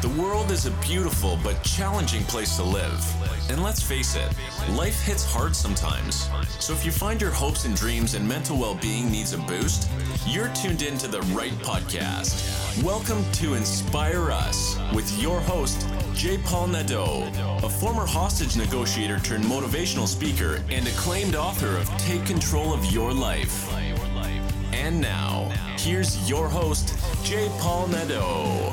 The world is a beautiful but challenging place to live. And let's face it, life hits hard sometimes. So if you find your hopes and dreams and mental well being needs a boost, you're tuned in to the right podcast. Welcome to Inspire Us with your host, J. Paul Nadeau, a former hostage negotiator turned motivational speaker and acclaimed author of Take Control of Your Life. And now, here's your host, J. Paul Nadeau.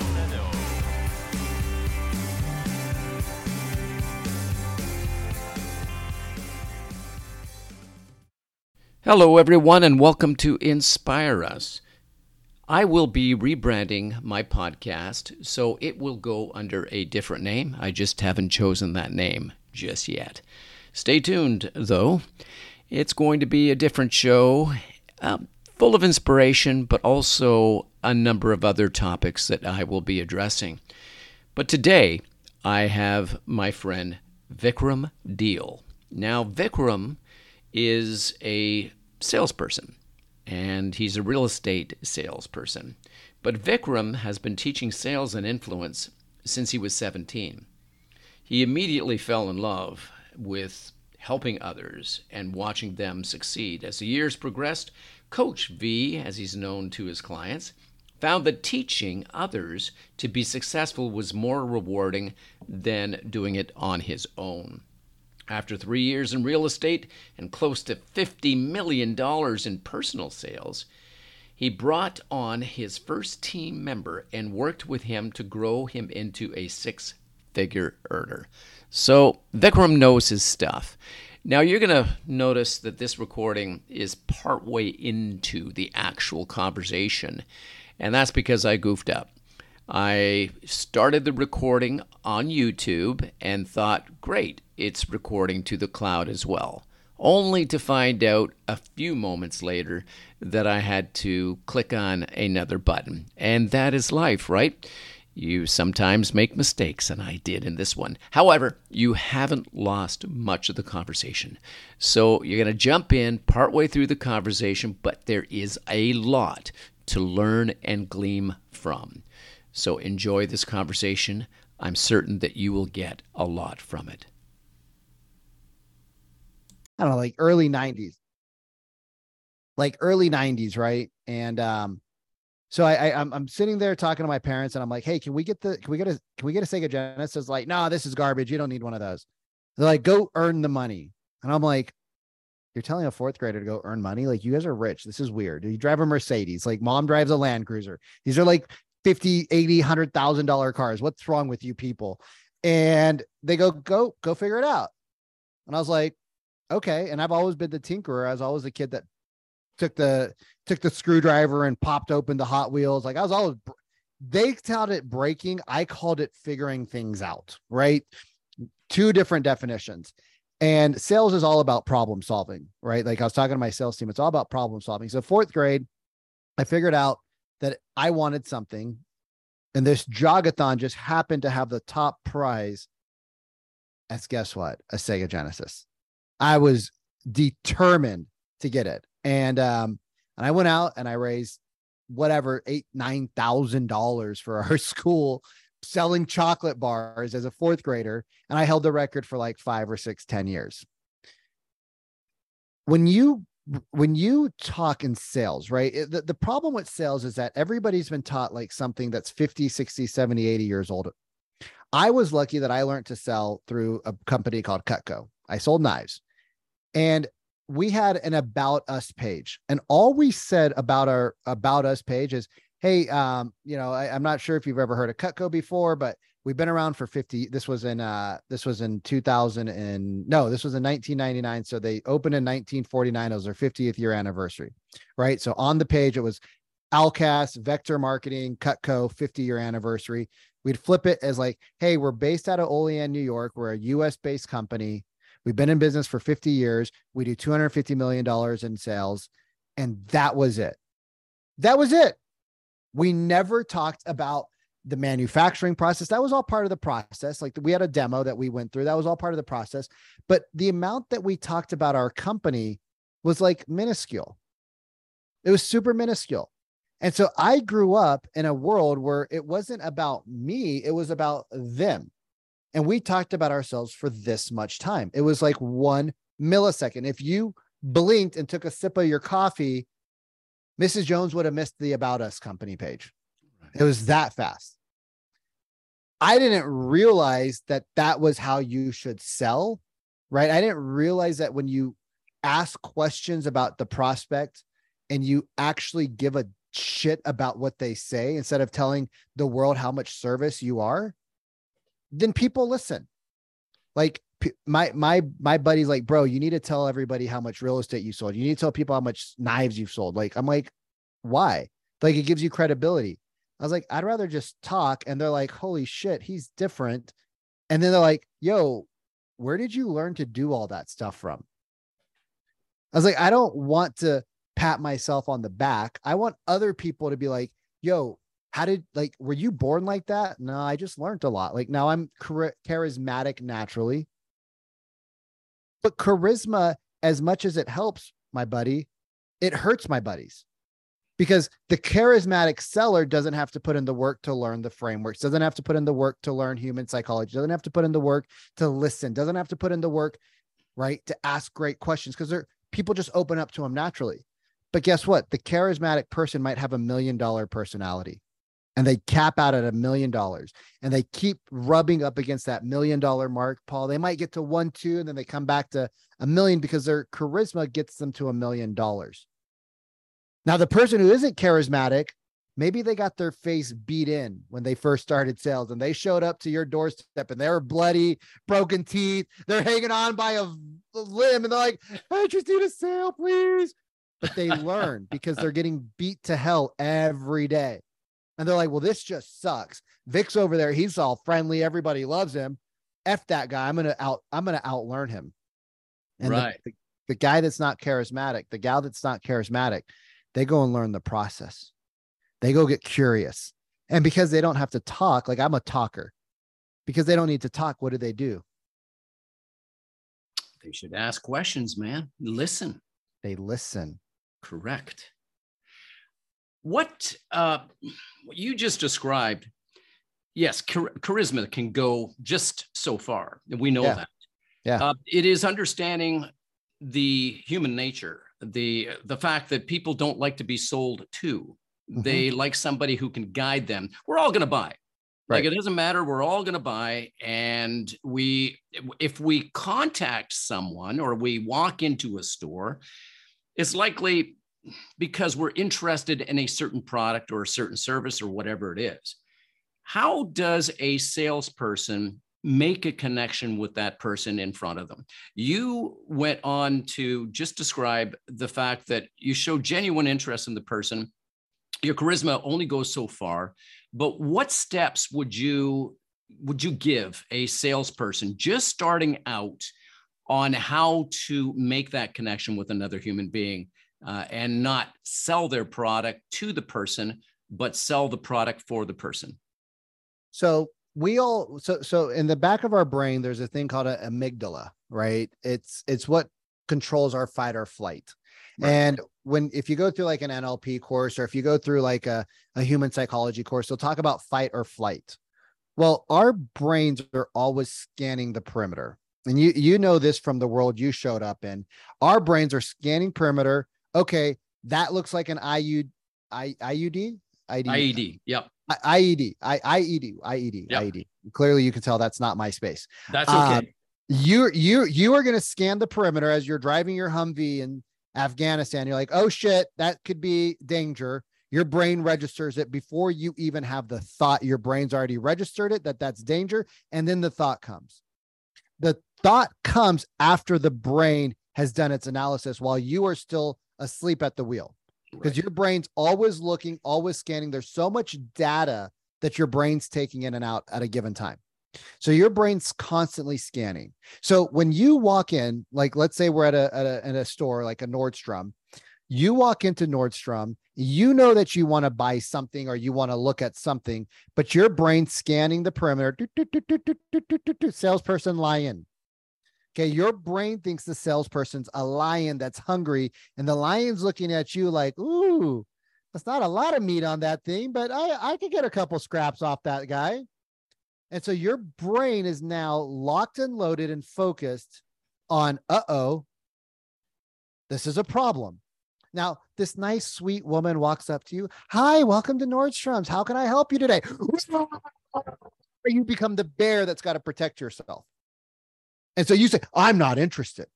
Hello, everyone, and welcome to Inspire Us. I will be rebranding my podcast, so it will go under a different name. I just haven't chosen that name just yet. Stay tuned, though. It's going to be a different show, uh, full of inspiration, but also a number of other topics that I will be addressing. But today, I have my friend Vikram Deol. Now, Vikram is a salesperson and he's a real estate salesperson. But Vikram has been teaching sales and influence since he was 17. He immediately fell in love with helping others and watching them succeed. As the years progressed, Coach Vee, as he's known to his clients, found that teaching others to be successful was more rewarding than doing it on his own. After three years in real estate and close to $50 million in personal sales, he brought on his first team member and worked with him to grow him into a six figure earner. So Vikram knows his stuff. Now you're going to notice that this recording is partway into the actual conversation, and that's because I goofed up. I started the recording on YouTube and thought, great, it's recording to the cloud as well. Only to find out a few moments later that I had to click on another button. And that is life, right? You sometimes make mistakes, and I did in this one. However, you haven't lost much of the conversation. So you're going to jump in partway through the conversation, but there is a lot to learn and glean from. So enjoy this conversation. I'm certain that you will get a lot from it. I don't know, like early 90s. Like early 90s, right? And um, so I, I am I'm, sitting there talking to my parents and I'm like, hey, can we get the can we get a can we get a Sega Genesis? Like, no, this is garbage. You don't need one of those. They're like, go earn the money. And I'm like, you're telling a fourth grader to go earn money? Like, you guys are rich. This is weird. You drive a Mercedes, like mom drives a Land Cruiser. These are like 50, 80, hundred thousand dollar cars. What's wrong with you people? And they go, go, go figure it out. And I was like, okay. And I've always been the tinkerer. I was always a kid that took the took the screwdriver and popped open the Hot Wheels. Like I was always they called it breaking. I called it figuring things out, right? Two different definitions. And sales is all about problem solving, right? Like I was talking to my sales team, it's all about problem solving. So, fourth grade, I figured out that I wanted something. And this jogathon just happened to have the top prize. As guess what? A Sega Genesis. I was determined to get it. And um, and I went out and I raised whatever eight, nine thousand dollars for our school selling chocolate bars as a fourth grader. And I held the record for like five or six, ten years. When you when you talk in sales, right? The, the problem with sales is that everybody's been taught like something that's 50, 60, 70, 80 years old. I was lucky that I learned to sell through a company called Cutco. I sold knives. And we had an about us page. And all we said about our about us page is, hey, um, you know, I, I'm not sure if you've ever heard of Cutco before, but we've been around for 50 this was in uh this was in 2000 and no this was in 1999 so they opened in 1949 it was their 50th year anniversary right? So on the page it was Alcas vector marketing cutco 50 year anniversary. We'd flip it as like hey we're based out of olean new york. We're a us based company We've been in business for 50 years. We do $250 million in sales. And that was it. That was it. We never talked about the manufacturing process. That was all part of the process. Like we had a demo that we went through. That was all part of the process. But the amount that we talked about our company was like minuscule. It was super minuscule. And so I grew up in a world where it wasn't about me, it was about them. And we talked about ourselves for this much time. It was like one millisecond. If you blinked and took a sip of your coffee, Mrs. Jones would have missed the About Us company page. It was that fast. I didn't realize that that was how you should sell, right? I didn't realize that when you ask questions about the prospect and you actually give a shit about what they say instead of telling the world how much service you are, then people listen. Like my my my buddy's like, bro, you need to tell everybody how much real estate you sold. You need to tell people how much knives you've sold. Like, I'm like, why? Like, it gives you credibility. I was like, I'd rather just talk. And they're like, holy shit, he's different. And then they're like, yo, where did you learn to do all that stuff from? I was like, I don't want to pat myself on the back. I want other people to be like, yo, how did like were you born like that? No, I just learned a lot. Like now I'm char- charismatic naturally. But charisma as much as it helps my buddy, it hurts my buddies. Because the charismatic seller doesn't have to put in the work to learn the frameworks, doesn't have to put in the work to learn human psychology, doesn't have to put in the work to listen, doesn't have to put in the work, right, to ask great questions because they're people just open up to them naturally. But guess what? The charismatic person might have a million dollar personality and they cap out at a million dollars and they keep rubbing up against that million dollar mark, Paul. They might get to one, two, and then they come back to a million because their charisma gets them to a million dollars. Now, the person who isn't charismatic, maybe they got their face beat in when they first started sales and they showed up to your doorstep and they were bloody, broken teeth. They're hanging on by a limb and they're like, I just need a sale, please. But they learn because they're getting beat to hell every day. And they're like, well, this just sucks. Vic's over there. He's all friendly. Everybody loves him. F that guy. I'm gonna out, I'm gonna outlearn him. And right. The, the, the guy that's not charismatic, the gal that's not charismatic, they go and learn the process. They go get curious. And because they don't have to talk, like I'm a talker, because they don't need to talk, what do they do? They should ask questions, man. Listen. They listen. Correct. What uh, what you just described, yes, char- charisma can go just so far. We know Yeah. that. Yeah. Uh, it is understanding the human nature, the the fact that people don't like to be sold to. Mm-hmm. They like somebody who can guide them. We're all going to buy. Right. Like it doesn't matter. We're all going to buy, and we if we contact someone or we walk into a store, it's likely because we're interested in a certain product or a certain service or whatever it is. How does a salesperson make a connection with that person in front of them? You went on to just describe the fact that you show genuine interest in the person. Your charisma only goes so far, but what steps would you would you give a salesperson just starting out on how to make that connection with another human being uh, and not sell their product to the person, but sell the product for the person. So we all so so in the back of our brain, there's a thing called an amygdala, right? It's it's what controls our fight or flight. Right. And when if you go through like an NLP course or if you go through like a, a human psychology course, they'll talk about fight or flight. Well, our brains are always scanning the perimeter. And you you know this from the world you showed up in. Our brains are scanning perimeter. Okay, that looks like an IU, I, IUD, ID, IED. Yep. I- IED, I, IED, IED, Yep. IED. Clearly, you can tell that's not my space. That's Um, okay. You you you are going to scan the perimeter as you're driving your Humvee in Afghanistan. You're like, oh shit, that could be danger. Your brain registers it before you even have the thought. Your brain's already registered it that that's danger, and then the thought comes. The thought comes after the brain has done its analysis while you are still asleep at the wheel because right. your brain's always looking, always scanning. There's so much data that your brain's taking in and out at a given time. So your brain's constantly scanning. So when you walk in, like let's say we're at a, at a, at a store like a Nordstrom, you walk into Nordstrom, you know that you want to buy something or you want to look at something, but your brain scanning the perimeter, do, do, do, salesperson lying. Okay, your brain thinks the salesperson's a lion that's hungry, and the lion's looking at you like, ooh, That's not a lot of meat on that thing, but I, I could get a couple scraps off that guy. And so your brain is now locked and loaded and focused on, uh oh, this is a problem. Now, this nice, sweet woman walks up to you. Hi, welcome to Nordstrom's. How can I help you today? you become the bear that's got to protect yourself. And so you say, I'm not interested.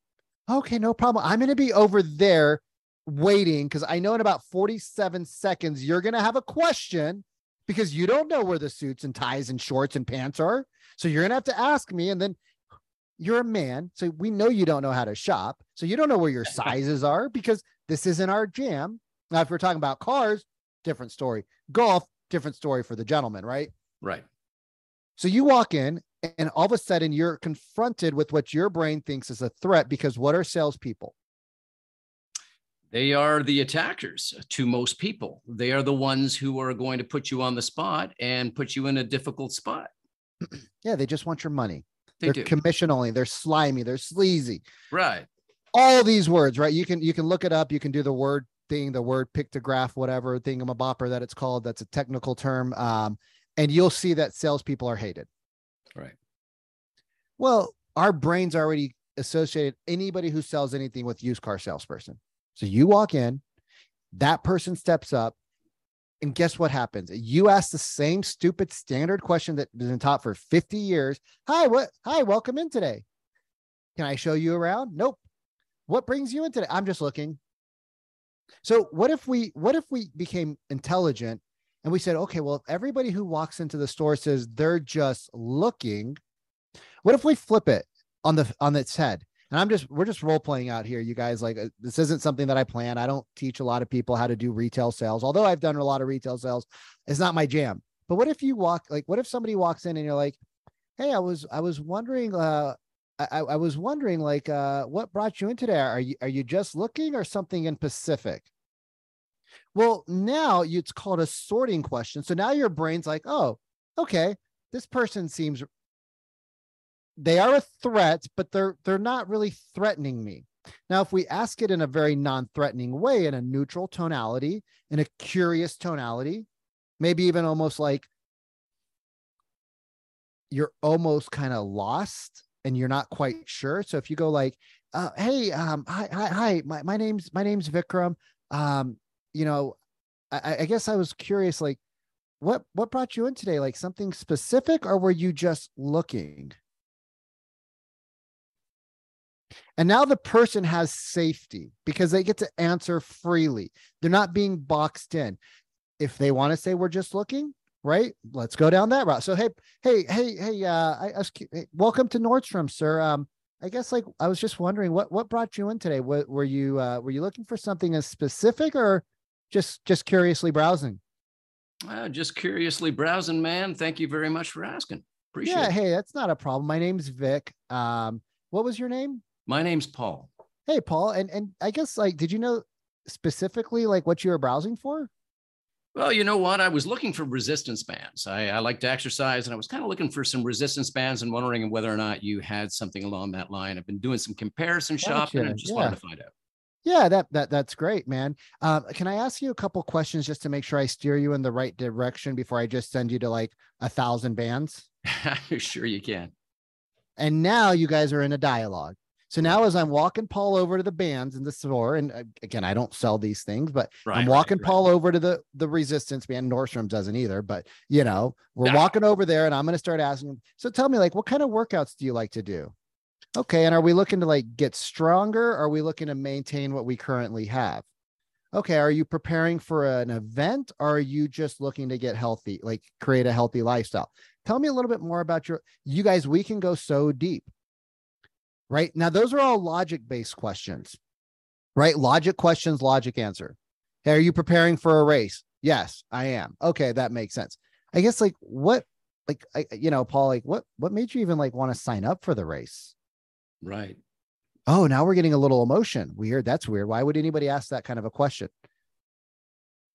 Okay, no problem. I'm going to be over there waiting because I know in about 47 seconds, you're going to have a question because you don't know where the suits and ties and shorts and pants are. So you're going to have to ask me. And then you're a man. So we know you don't know how to shop. So you don't know where your sizes are because this isn't our jam. Now, if we're talking about cars, different story. Golf, different story for the gentleman, right? Right. So you walk in and all of a sudden you're confronted with what your brain thinks is a threat because what are salespeople? They are the attackers to most people. They are the ones who are going to put you on the spot and put you in a difficult spot. yeah, they just want your money. They are do. commission only. They're slimy. They're sleazy. Right. All these words, right? You can you can look it up. You can do the word thing, the word pictograph, whatever thingamabopper that it's called. That's a technical term. Um, and you'll see that salespeople are hated. Right. Well, our brains already associated anybody who sells anything with used car salesperson. So you walk in, that person steps up, and guess what happens? You ask the same stupid standard question that has been taught for 50 years. Hi, what? Hi, welcome in today. Can I show you around? Nope. What brings you in today? I'm just looking. So what if we what if we became intelligent and we said, okay, well, if everybody who walks into the store says they're just looking, what if we flip it on the on its head? And I'm just we're just role playing out here, you guys. Like uh, this isn't something that I plan. I don't teach a lot of people how to do retail sales, although I've done a lot of retail sales. It's not my jam. But what if you walk like what if somebody walks in and you're like, hey, I was I was wondering, uh, I, I was wondering like uh what brought you in today? Are you are you just looking or something in Pacific? Well, now it's called a sorting question. So now your brain's like, oh, okay, this person seems they are a threat, but they're they're not really threatening me. Now, if we ask it in a very non-threatening way, in a neutral tonality, in a curious tonality, maybe even almost like you're almost kind of lost and you're not quite sure. So if you go like, uh, "Hey, um, hi, hi, hi, my, my name's my name's Vikram. Um, you know, I, I guess I was curious, like, what what brought you in today? Like something specific, or were you just looking?" And now the person has safety because they get to answer freely. They're not being boxed in. If they want to say we're just looking, right? Let's go down that route. So hey, hey, hey, hey, uh, I, I hey, welcome to Nordstrom, sir. Um, I guess like I was just wondering what what brought you in today. What were you uh, were you looking for something as specific or just just curiously browsing? Uh, just curiously browsing, man. Thank you very much for asking. Appreciate yeah, it. hey, that's not a problem. My name's Vic. Um, what was your name? My name's Paul. Hey, Paul. And and I guess like, did you know specifically like what you were browsing for? Well, you know what? I was looking for resistance bands. I, I like to exercise, and I was kind of looking for some resistance bands and wondering whether or not you had something along that line. I've been doing some comparison shopping and just yeah. wanted to find out. Yeah, that that that's great, man. Um, can I ask you a couple questions just to make sure I steer you in the right direction before I just send you to like a thousand bands? sure, you can. And now you guys are in a dialogue. So now, as I'm walking Paul over to the bands in the store, and uh, again, I don't sell these things, but Right, I'm walking right. Paul over to the the resistance band. Nordstrom doesn't either, but you know, we're walking over there, and I'm going to start asking him. So tell me, like, what kind of workouts do you like to do? Okay, and are we looking to like get stronger? Are we looking to maintain what we currently have? Okay, are you preparing for an event? Or are you just looking to get healthy, like create a healthy lifestyle? Tell me a little bit more about your. You guys, we can go so deep right? Now, those are all logic based questions, right? Logic questions, logic answer. Hey, are you preparing for a race? Yes, I am. Okay, that makes sense. I guess like what, like, I, you know, Paul, like what, what made you even like want to sign up for the race? Right. Oh, now we're getting a little emotion. Weird. That's weird. Why would anybody ask that kind of a question?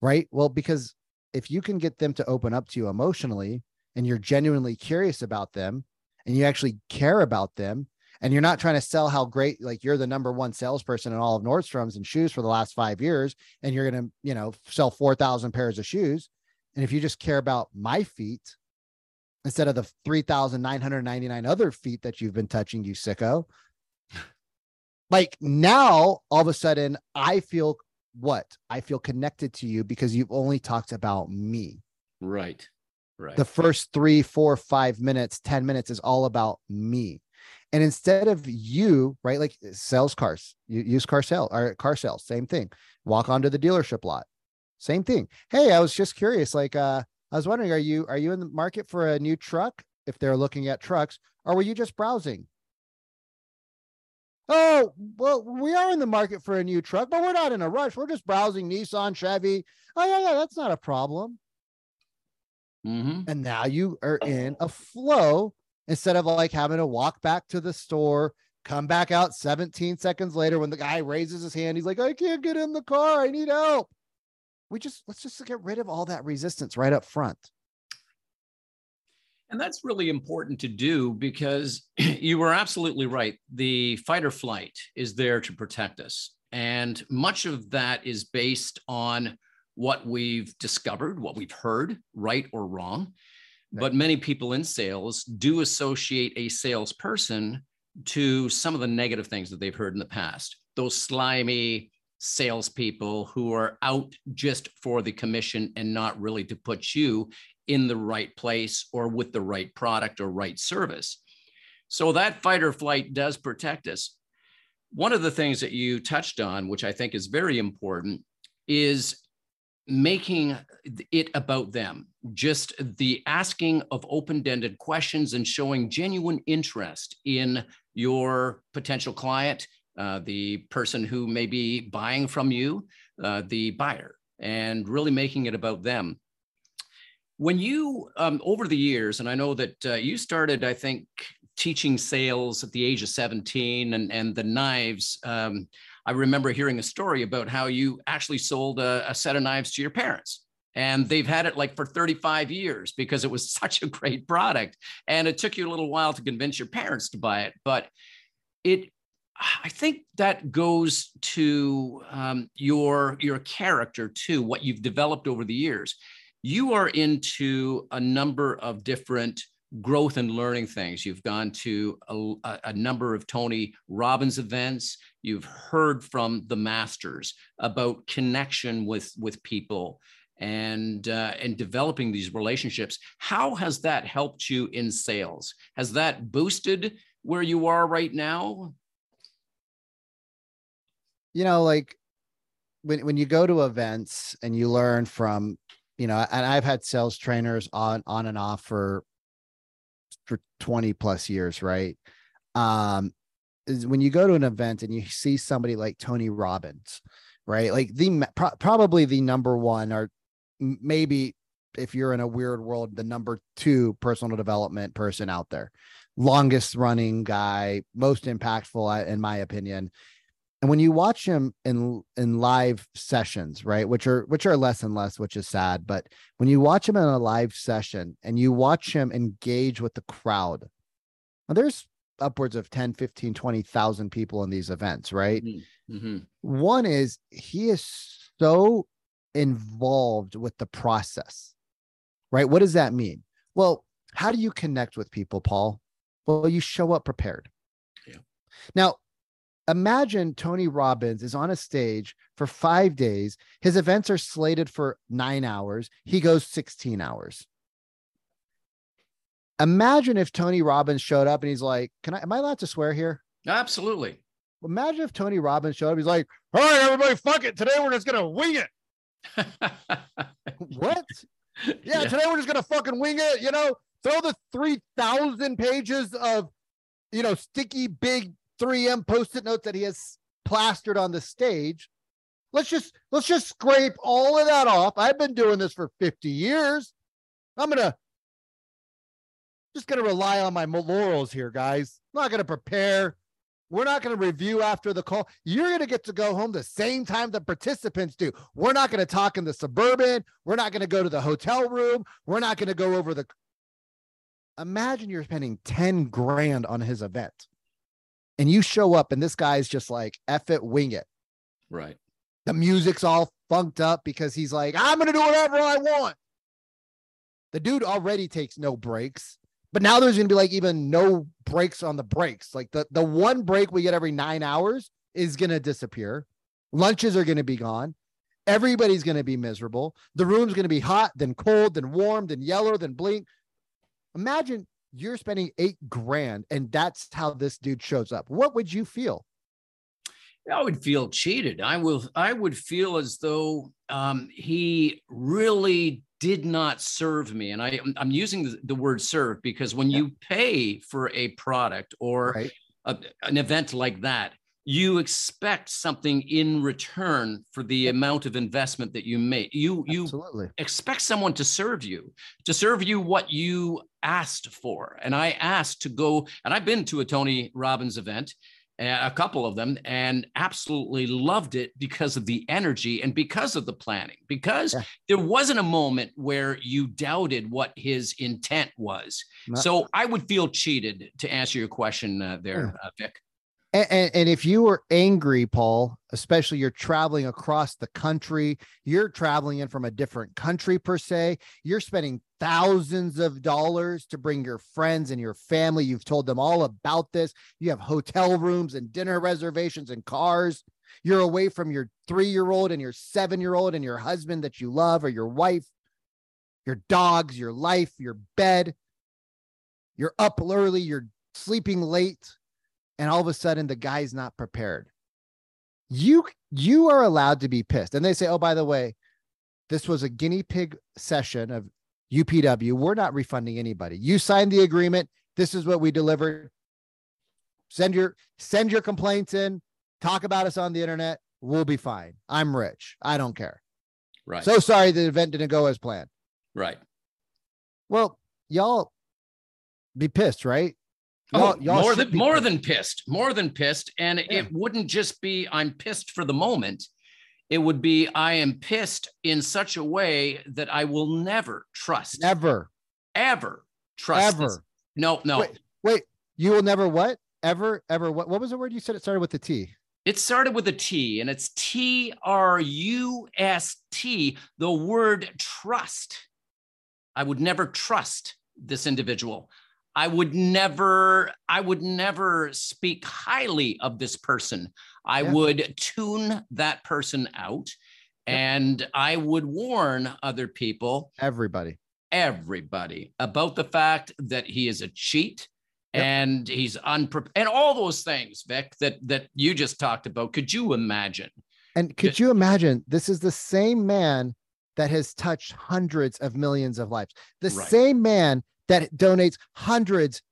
Right. Well, because if you can get them to open up to you emotionally and you're genuinely curious about them and you actually care about them, and you're not trying to sell how great like you're the number one salesperson in all of Nordstrom's and shoes for the last five years, and you're gonna you know sell four thousand pairs of shoes, and if you just care about my feet instead of the three thousand nine hundred ninety nine other feet that you've been touching, you sicko. like now, all of a sudden, I feel what I feel connected to you because you've only talked about me. Right. Right. The first three, four, five minutes, 10 minutes is all about me. And instead of you, right, like sales cars, you use car sale or car sales, same thing. Walk onto the dealership lot, same thing. Hey, I was just curious. Like, uh, I was wondering, are you are you in the market for a new truck? If they're looking at trucks, or were you just browsing? Oh, well, we are in the market for a new truck, but we're not in a rush. We're just browsing Nissan, Chevy. Oh, yeah, yeah, that's not a problem. Mm-hmm. And now you are in a flow instead of like having to walk back to the store, come back out 17 seconds later when the guy raises his hand. He's like, I can't get in the car. I need help. We just let's just get rid of all that resistance right up front. And that's really important to do because you were absolutely right. The fight or flight is there to protect us. And much of that is based on what we've discovered, what we've heard, right or wrong. Right. But many people in sales do associate a salesperson to some of the negative things that they've heard in the past. Those slimy salespeople who are out just for the commission and not really to put you in the right place or with the right product or right service. So that fight or flight does protect us. One of the things that you touched on, which I think is very important, is making it about them, just the asking of open ended questions and showing genuine interest in your potential client, uh, the person who may be buying from you, uh, the buyer, and really making it about them. When you, um, over the years, and I know that uh, you started, I think, teaching sales at the age of 17 and, and the knives. Um, I remember hearing a story about how you actually sold a, a set of knives to your parents and they've had it like for 35 years because it was such a great product and it took you a little while to convince your parents to buy it but it i think that goes to um, your your character too what you've developed over the years you are into a number of different growth and learning things. You've gone to a, a, number of Tony Robbins events. You've heard from the masters about connection with with people and uh, and developing these relationships. How has that helped you in sales? Has that boosted where you are right now? You know, like when when you go to events and you learn from you know and i've had sales trainers on on and off for for 20 plus years, right? Um, is when you go to an event and you see somebody like Tony Robbins, right? Like the pro- probably the number one, or maybe if you're in a weird world, the number two personal development person out there, longest running guy, most impactful, in my opinion. And when you watch him in in live sessions, right, which are which are less and less, which is sad, but when you watch him in a live session and you watch him engage with the crowd, now there's upwards of 10, 15, 20,000 people in these events, right? Mm-hmm. mm-hmm. One is he is so involved with the process, right? What does that mean? Well, how do you connect with people, Paul? Well, you show up prepared. Yeah. Now, imagine Tony Robbins is on a stage for five days. His events are slated for nine hours. He goes 16 hours. Imagine if Tony Robbins showed up and he's like, Can I am I allowed to swear here? Absolutely. Imagine if Tony Robbins showed up, he's like, All right, everybody, fuck it. Today we're just gonna wing it. what? Yeah, yeah, today we're just gonna fucking wing it, you know, throw the 3,000 pages of you know, sticky big 3M post-it notes that he has plastered on the stage. Let's just let's just scrape all of that off. I've been doing this for 50 years. I'm gonna just gonna rely on my laurels here, guys. I'm not gonna prepare. We're not going to review after the call. You're going to get to go home the same time the participants do. We're not going to talk in the suburban. We're not going to go to the hotel room. We're not going to go over the. Imagine you're spending 10 grand on his event. And you show up and this guy's just like F it, wing it. Right. The music's all funked up because he's like, I'm gonna do whatever I want. The dude already takes no breaks, but now there's gonna be like even no breaks on the breaks. Like the, the one break we get every nine hours is gonna disappear. Lunches are gonna be gone. Everybody's gonna be miserable. The room's gonna be hot, then cold, then warm, then yellow, then blink. Imagine you're spending eight grand and that's how this dude shows up. What would you feel? I would feel cheated. I will. I would feel as though um, he really did not serve me, and I, I'm using the, the word serve because when yeah. you pay for a product or right. a, an event like that, you expect something in return for the amount of investment that you make. You you Absolutely. expect someone to serve you, to serve you what you asked for. And I asked to go, and I've been to a Tony Robbins event a couple of them and absolutely loved it because of the energy and because of the planning because yeah. there wasn't a moment where you doubted what his intent was Not- so i would feel cheated to answer your question uh, there yeah. uh, vic and, and, if you were angry, Paul, especially you're traveling across the country, you're traveling in from a different country per se, you're spending thousands of dollars to bring your friends and your family. You've told them all about this. You have hotel rooms and dinner reservations and cars. You're away from your three year old and your seven year old and your husband that you love or your wife, your dogs, your life, your bed. You're up early, you're sleeping late and all of a sudden the guy's not prepared. You you are allowed to be pissed. And they say, "Oh, by the way, this was a guinea pig session of UPW. We're not refunding anybody. You signed the agreement. This is what we delivered. Send your send your complaints in. Talk about us on the internet. We'll be fine. I'm rich. I don't care. Right. So sorry the event didn't go as planned. Right. Well, y'all be pissed, right? Oh, y'all more than more than pissed, more than pissed, and yeah. it wouldn't just be I'm pissed for the moment. It would be I am pissed in such a way that I will never trust, never, ever trust. Ever. This. No, no. Wait, wait, you will never what? Ever, ever. What? What was the word you said? It started with the T. It started with a T, and it's T R U S T. The word trust. I would never trust this individual. I would never, I would never speak highly of this person. I yeah. would tune that person out and I would warn other people, everybody, everybody about the fact that he is a cheat yep. and he's unprepared and all those things, Vic, that that you just talked about. Could you imagine? And could you imagine this is the same man that has touched hundreds of millions of lives. The right. same man that donates hundreds,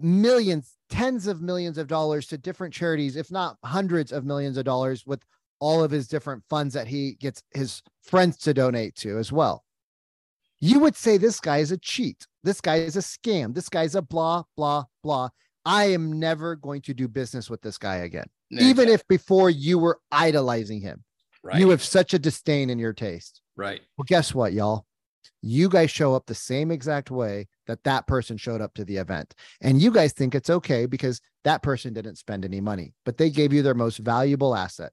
millions, tens of millions of dollars to different charities, if not hundreds of millions of dollars with all of his different funds that he gets his friends to donate to as well. You would say this guy is a cheat. This guy is a scam. This guy's a blah, blah, blah. I am never going to do business with this guy again. Even if before you were idolizing him, right. you have such a disdain in your taste. Right. Well, guess what, y'all? You guys show up the same exact way that that person showed up to the event. And you guys think it's okay because that person didn't spend any money, but they gave you their most valuable asset.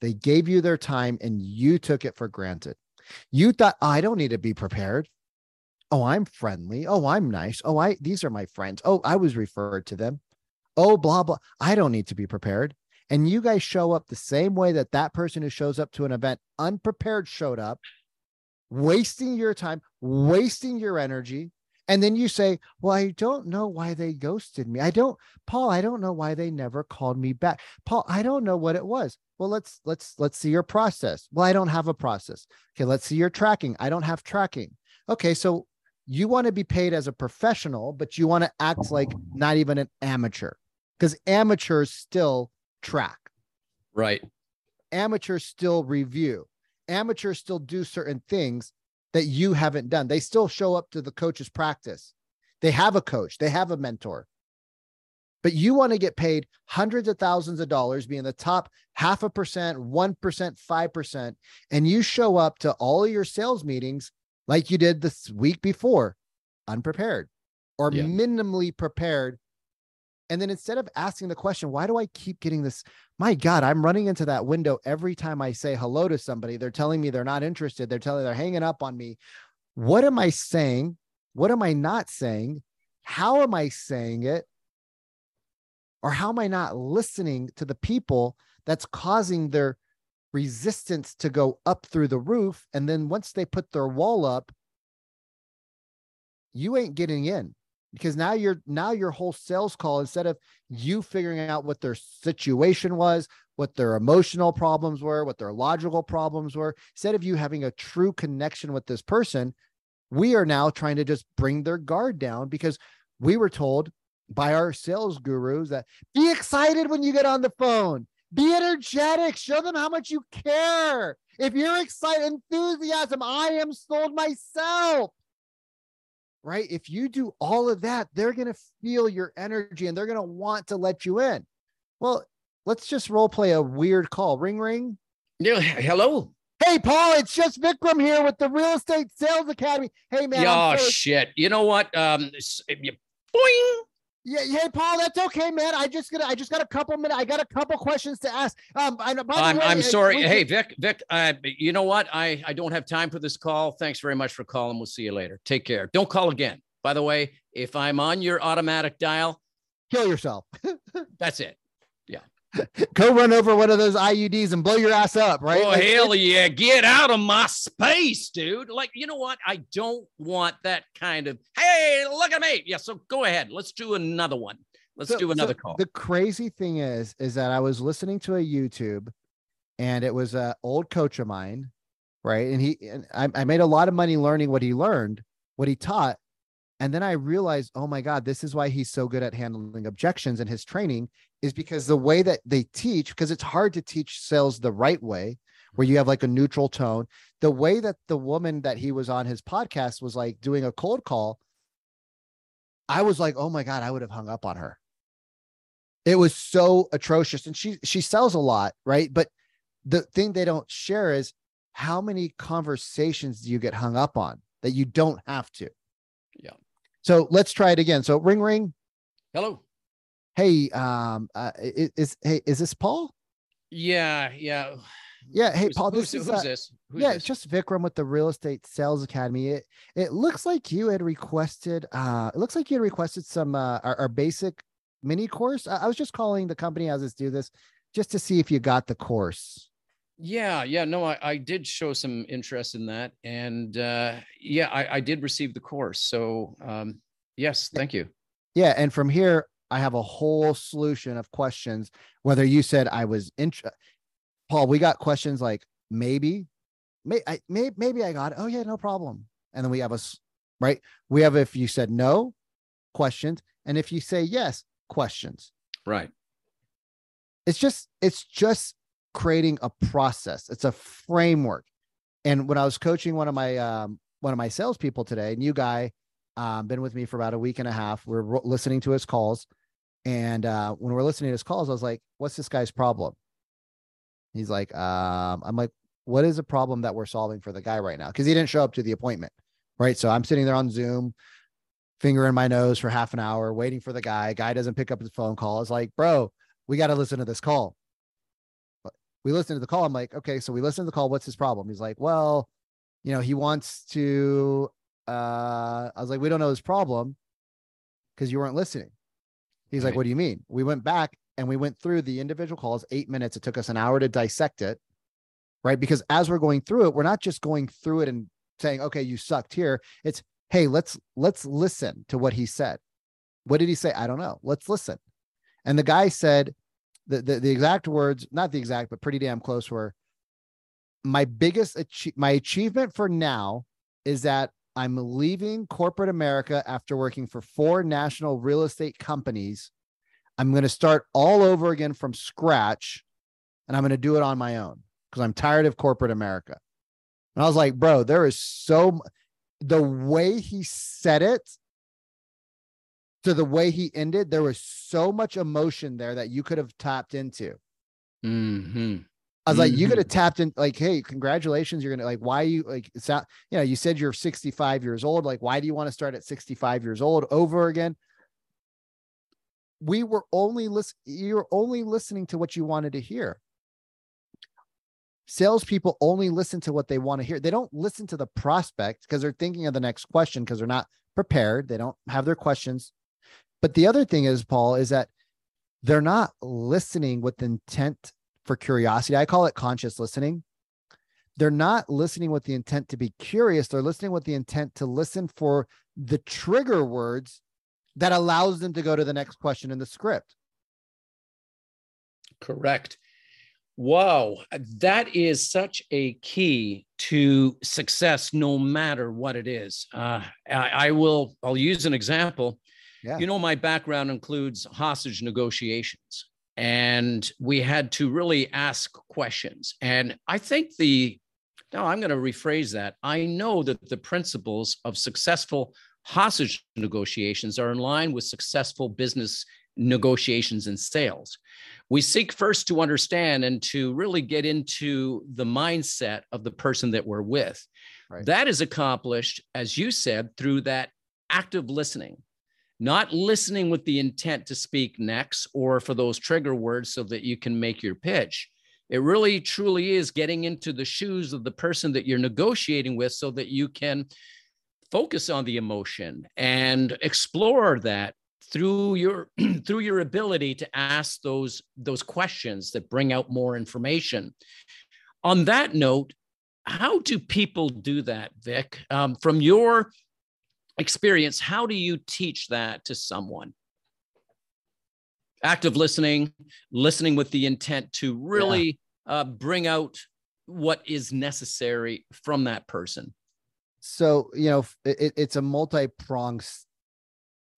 They gave you their time and you took it for granted. You thought, oh, I don't need to be prepared. Oh, I'm friendly. Oh, I'm nice. Oh, I these are my friends. Oh, I was referred to them. Oh, blah blah. I don't need to be prepared. And you guys show up the same way that that person who shows up to an event unprepared showed up wasting your time, wasting your energy. And then you say, Well, I don't know why they ghosted me. I don't, Paul, I don't know why they never called me back. Paul, I don't know what it was. Well, let's let's let's see your process. Well, I don't have a process. Okay, let's see your tracking. I don't have tracking. Okay, so you want to be paid as a professional, but you want to act like not even an amateur because amateurs still track. Right. Amateurs still review amateurs still do certain things that you haven't done. They still show up to the coach's practice. They have a coach, they have a mentor. But you want to get paid hundreds of thousands of dollars, being the top half a percent, 1%, 5%, and you show up to all of your sales meetings like you did this week before, unprepared or yeah. minimally prepared And then instead of asking the question, why do I keep getting this? My God, I'm running into that window every time I say hello to somebody. They're telling me they're not interested. They're telling they're hanging up on me. What am I saying? What am I not saying? How am I saying it? Or how am I not listening to the people that's causing their resistance to go up through the roof? And then once they put their wall up, you ain't getting in because now you're now your whole sales call instead of you figuring out what their situation was what their emotional problems were what their logical problems were instead of you having a true connection with this person we are now trying to just bring their guard down because we were told by our sales gurus that be excited when you get on the phone. Be energetic. Show them how much you care. If you're excited enthusiasm i am sold myself right? If you do all of that, they're going to feel your energy and they're going to want to let you in. Well, let's just role play a weird call. Ring, ring. Yeah. Hello. Hey, Paul, it's just Vikram here with the Real Estate Sales Academy. Hey, man. Oh, shit. You know what? Um, boing. Yeah, hey Paul, that's okay, man. I just got I just got a couple minutes. I got a couple questions to ask. Um, I, I'm, way, I'm sorry. Hey, Vic, Vic. Uh, you know what? I I don't have time for this call. Thanks very much for calling. We'll see you later. Take care. Don't call again. By the way, if I'm on your automatic dial, kill yourself. that's it. Go run over one of those IUDs and blow your ass up, right? Oh, like, hell yeah. Get out of my space, dude. Like, you know what? I don't want that kind of, hey, look at me. Yeah. So go ahead. Let's do another one. Let's so, do another so call. The crazy thing is, is that I was listening to a YouTube and it was an old coach of mine, right? And he, and I, I made a lot of money learning what he learned, what he taught. And then I realized, oh my God, this is why he's so good at handling objections in his training is because the way that they teach, because it's hard to teach sales the right way, where mm-hmm. you have like a neutral tone. The way that the woman that he was on his podcast was like doing a cold call, I was like, oh my God, I would have hung up on her. It was so atrocious. And she she sells a lot, right? But the thing they don't share is how many conversations do you get hung up on that you don't have to? So let's try it again. So ring ring. Hello hey, um, uh, is, hey, is this Paul? Yeah, yeah. Yeah. Hey, Paul, this who's, is who's uh, this? Who's yeah, this? it's just Vikram with the Real Estate Sales Academy. It it looks like you had requested. Uh, it looks like you had requested some uh, our, our basic mini course. I, I was just calling the company as us do this just to see if you got the course. Yeah, yeah, no, I, I did show some interest in that, and uh, yeah, I, I did receive the course. So um, yes, thank you. Yeah, and from here, I have a whole solution of questions. Whether you said I was in, Paul, we got questions like maybe, may, I, may, maybe I got it. Oh yeah, no problem. And then we have a right. We have if you said no, questions, and if you say yes, questions. Right. It's just it's just creating a process. It's a framework. And when I was coaching one of my um, one of my salespeople today, new guy, um, been with me for about a week and a half. We're listening to his calls. And uh, when we're listening to his calls, I was like, what's this guy's problem? He's like, um, I'm like, what is the problem that we're solving for the guy right now? Because he didn't show up to the appointment. Right. So I'm sitting there on Zoom, finger in my nose for half an hour, waiting for the guy. Guy doesn't pick up his phone call. It's like, bro, we got to listen to this call. We listened to the call. I'm like, okay, so we listened to the call. What's his problem? He's like, well, you know, he wants to uh, I was like, we don't know his problem because you weren't listening. He's right. like, what do you mean? We went back and we went through the individual calls, eight minutes. It took us an hour to dissect it, right? Because as we're going through it, we're not just going through it and saying, okay, you sucked here. It's, hey, let's let's listen to what he said. What did he say? I don't know. Let's listen. And the guy said the, the, the exact words, not the exact, but pretty damn close were my biggest my achievement for now is that I'm leaving corporate America after working for four national real estate companies. I'm going to start all over again from scratch and I'm going to do it on my own because I'm tired of corporate America. And I was like, bro, there is so the way he said it to the way he ended, there was so much emotion there that you could have tapped into. Mm-hmm. I was like, you could have mm-hmm. tapped in, like, hey, congratulations. You're gonna like, why you like it's not, you know, you said you're 65 years old. Like, why do you want to start at 65 years old over again? we were only listen you're only listening to what you wanted to hear salespeople only listen to what they want to hear they don't listen to the prospect because they're thinking of the next question because they're not prepared they don't have their questions but the other thing is paul is that they're not listening with intent for curiosity i call it conscious listening they're not listening with the intent to be curious they're listening with the intent to listen for the trigger words that allows them to go to the next question in the script. Correct. Wow, that is such a key to success, no matter what it is. Uh, I, I, will. I'll use an example. Yeah. You know, my background includes hostage negotiations, and we had to really ask questions. And I think the now I'm going to rephrase that. I know that the principles of successful hostage negotiations are in line with successful business negotiations and sales. We seek first to understand and to really get into the mindset of the person that we're with. Right. That is accomplished, as you said, through that active listening, not listening with the intent to speak next or for those trigger words so that you can make your pitch. It really truly is getting into the shoes of the person that you're negotiating with so that you can focus on the emotion and explore that through your through your ability to ask those those questions that bring out more information on that note how do people do that vic um, from your experience how do you teach that to someone? Active listening listening with the intent to really yeah. uh, bring out what is necessary from that person. So you know it, it's a multi-pronged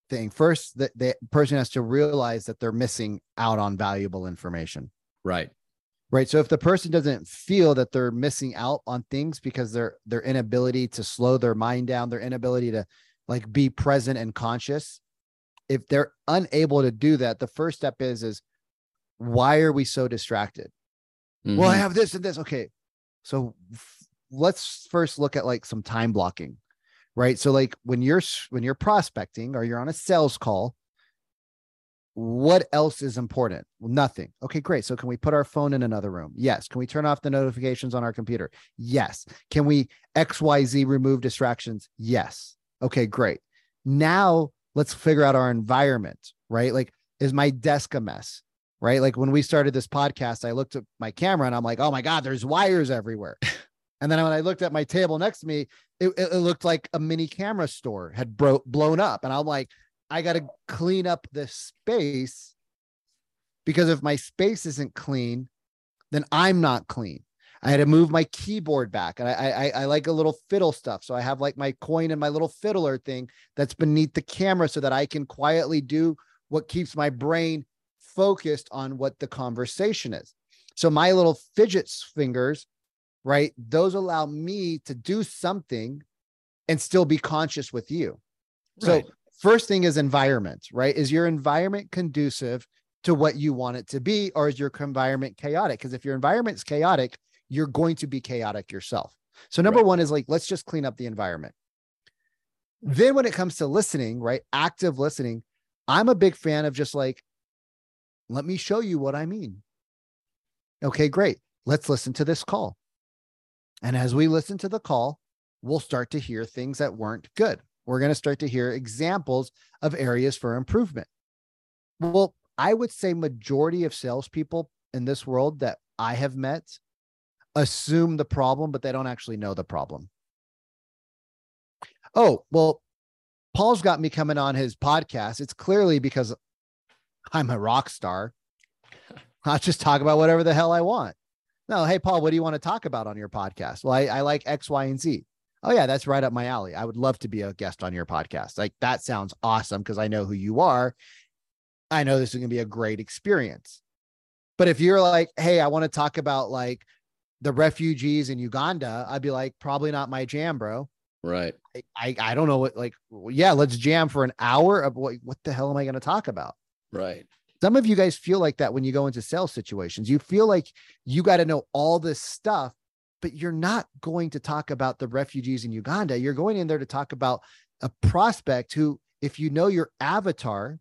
thing. First the, the person has to realize that they're missing out on valuable information. Right. Right? So if the person doesn't feel that they're missing out on things because their their inability to slow their mind down their inability to like be present and conscious. If they're unable to do that the first step is is why are we so distracted? Mm-hmm. well i mm-hmm. have this and this. Okay. So let's first look at like some time blocking right? So like when you're when you're prospecting or you're on a sales call what else is important? Well, nothing. Okay great. So can we put our phone in another room? Yes. Can we turn off the notifications on our computer? Yes. Can we xyz remove distractions? Yes okay great now let's figure out our environment right like is my desk a mess right like when we started this podcast i looked at my camera and i'm like oh my god there's wires everywhere And then when I looked at my table next to me, it, it looked like a mini camera store had bro- blown up. And I'm like, I got to clean up this space because if my space isn't clean, then I'm not clean. I had to move my keyboard back, and I, I I like a little fiddle stuff. So I have like my coin and my little fiddler thing that's beneath the camera, so that I can quietly do what keeps my brain focused on what the conversation is. So my little fidget fingers right? Those allow me to do something and still be conscious with you. Right. So, first thing is environment, right? Is your environment conducive to what you want it to be, or is your environment chaotic? Because if your environment's chaotic, you're going to be chaotic yourself. So, number right. one is like, let's just clean up the environment. Then, when it comes to listening, right? Active listening, I'm a big fan of just like, let me show you what I mean. Okay, great. Let's listen to this call. And as we listen to the call, we'll start to hear things that weren't good. We're going to start to hear examples of areas for improvement. Well, I would say majority of salespeople in this world that I have met assume the problem, but they don't actually know the problem. Oh, well, Paul's got me coming on his podcast. It's clearly because I'm a rock star. I'll just talk about whatever the hell I want. No, hey, Paul, what do you want to talk about on your podcast? Well, I, I like X, Y, and Z. Oh, yeah, that's right up my alley. I would love to be a guest on your podcast. Like, that sounds awesome because I know who you are. I know this is going to be a great experience. But if you're like, hey, I want to talk about like the refugees in Uganda, I'd be like, probably not my jam, bro. Right. I, I, I don't know what, like, yeah, let's jam for an hour of what, what the hell am I going to talk about? Right. Some of you guys feel like that when you go into sales situations. You feel like you got to know all this stuff, but you're not going to talk about the refugees in Uganda. You're going in there to talk about a prospect who, if you know your avatar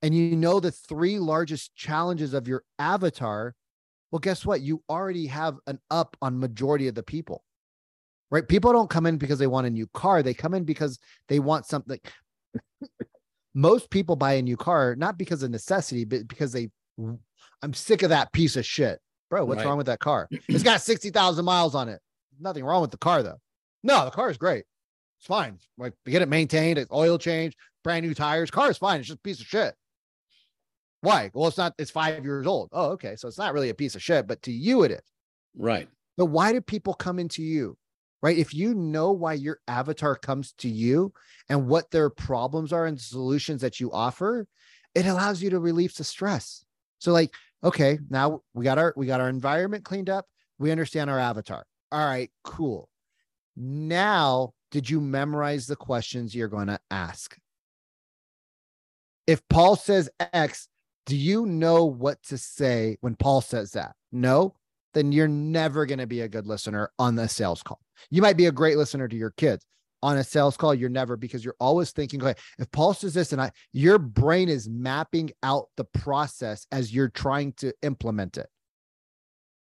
and you know the three largest challenges of your avatar, well, guess what? You already have an up on majority of the people. Right? People don't come in because they want a new car. They come in because they want something. Most people buy a new car not because of necessity, but because they I'm sick of that piece of shit. Bro, what's right. wrong with that car? It's got 60,000 miles on it. Nothing wrong with the car though. No, the car is great. It's fine. Like get it maintained, it's oil change, brand new tires. Car is fine. It's just a piece of shit. Why? Well, it's not, it's five years old. Oh, okay. So it's not really a piece of shit, but to you it is. Right. But why do people come into you? Right. If you know why your avatar comes to you and what their problems are and solutions that you offer, it allows you to relieve the stress. So, like, okay, now we got our we got our environment cleaned up. We understand our avatar. All right, cool. Now, did you memorize the questions you're going to ask? If Paul says X, do you know what to say when Paul says that? No, then you're never going to be a good listener on the sales call. You might be a great listener to your kids. On a sales call, you're never because you're always thinking, okay, if Paul says this and I, your brain is mapping out the process as you're trying to implement it.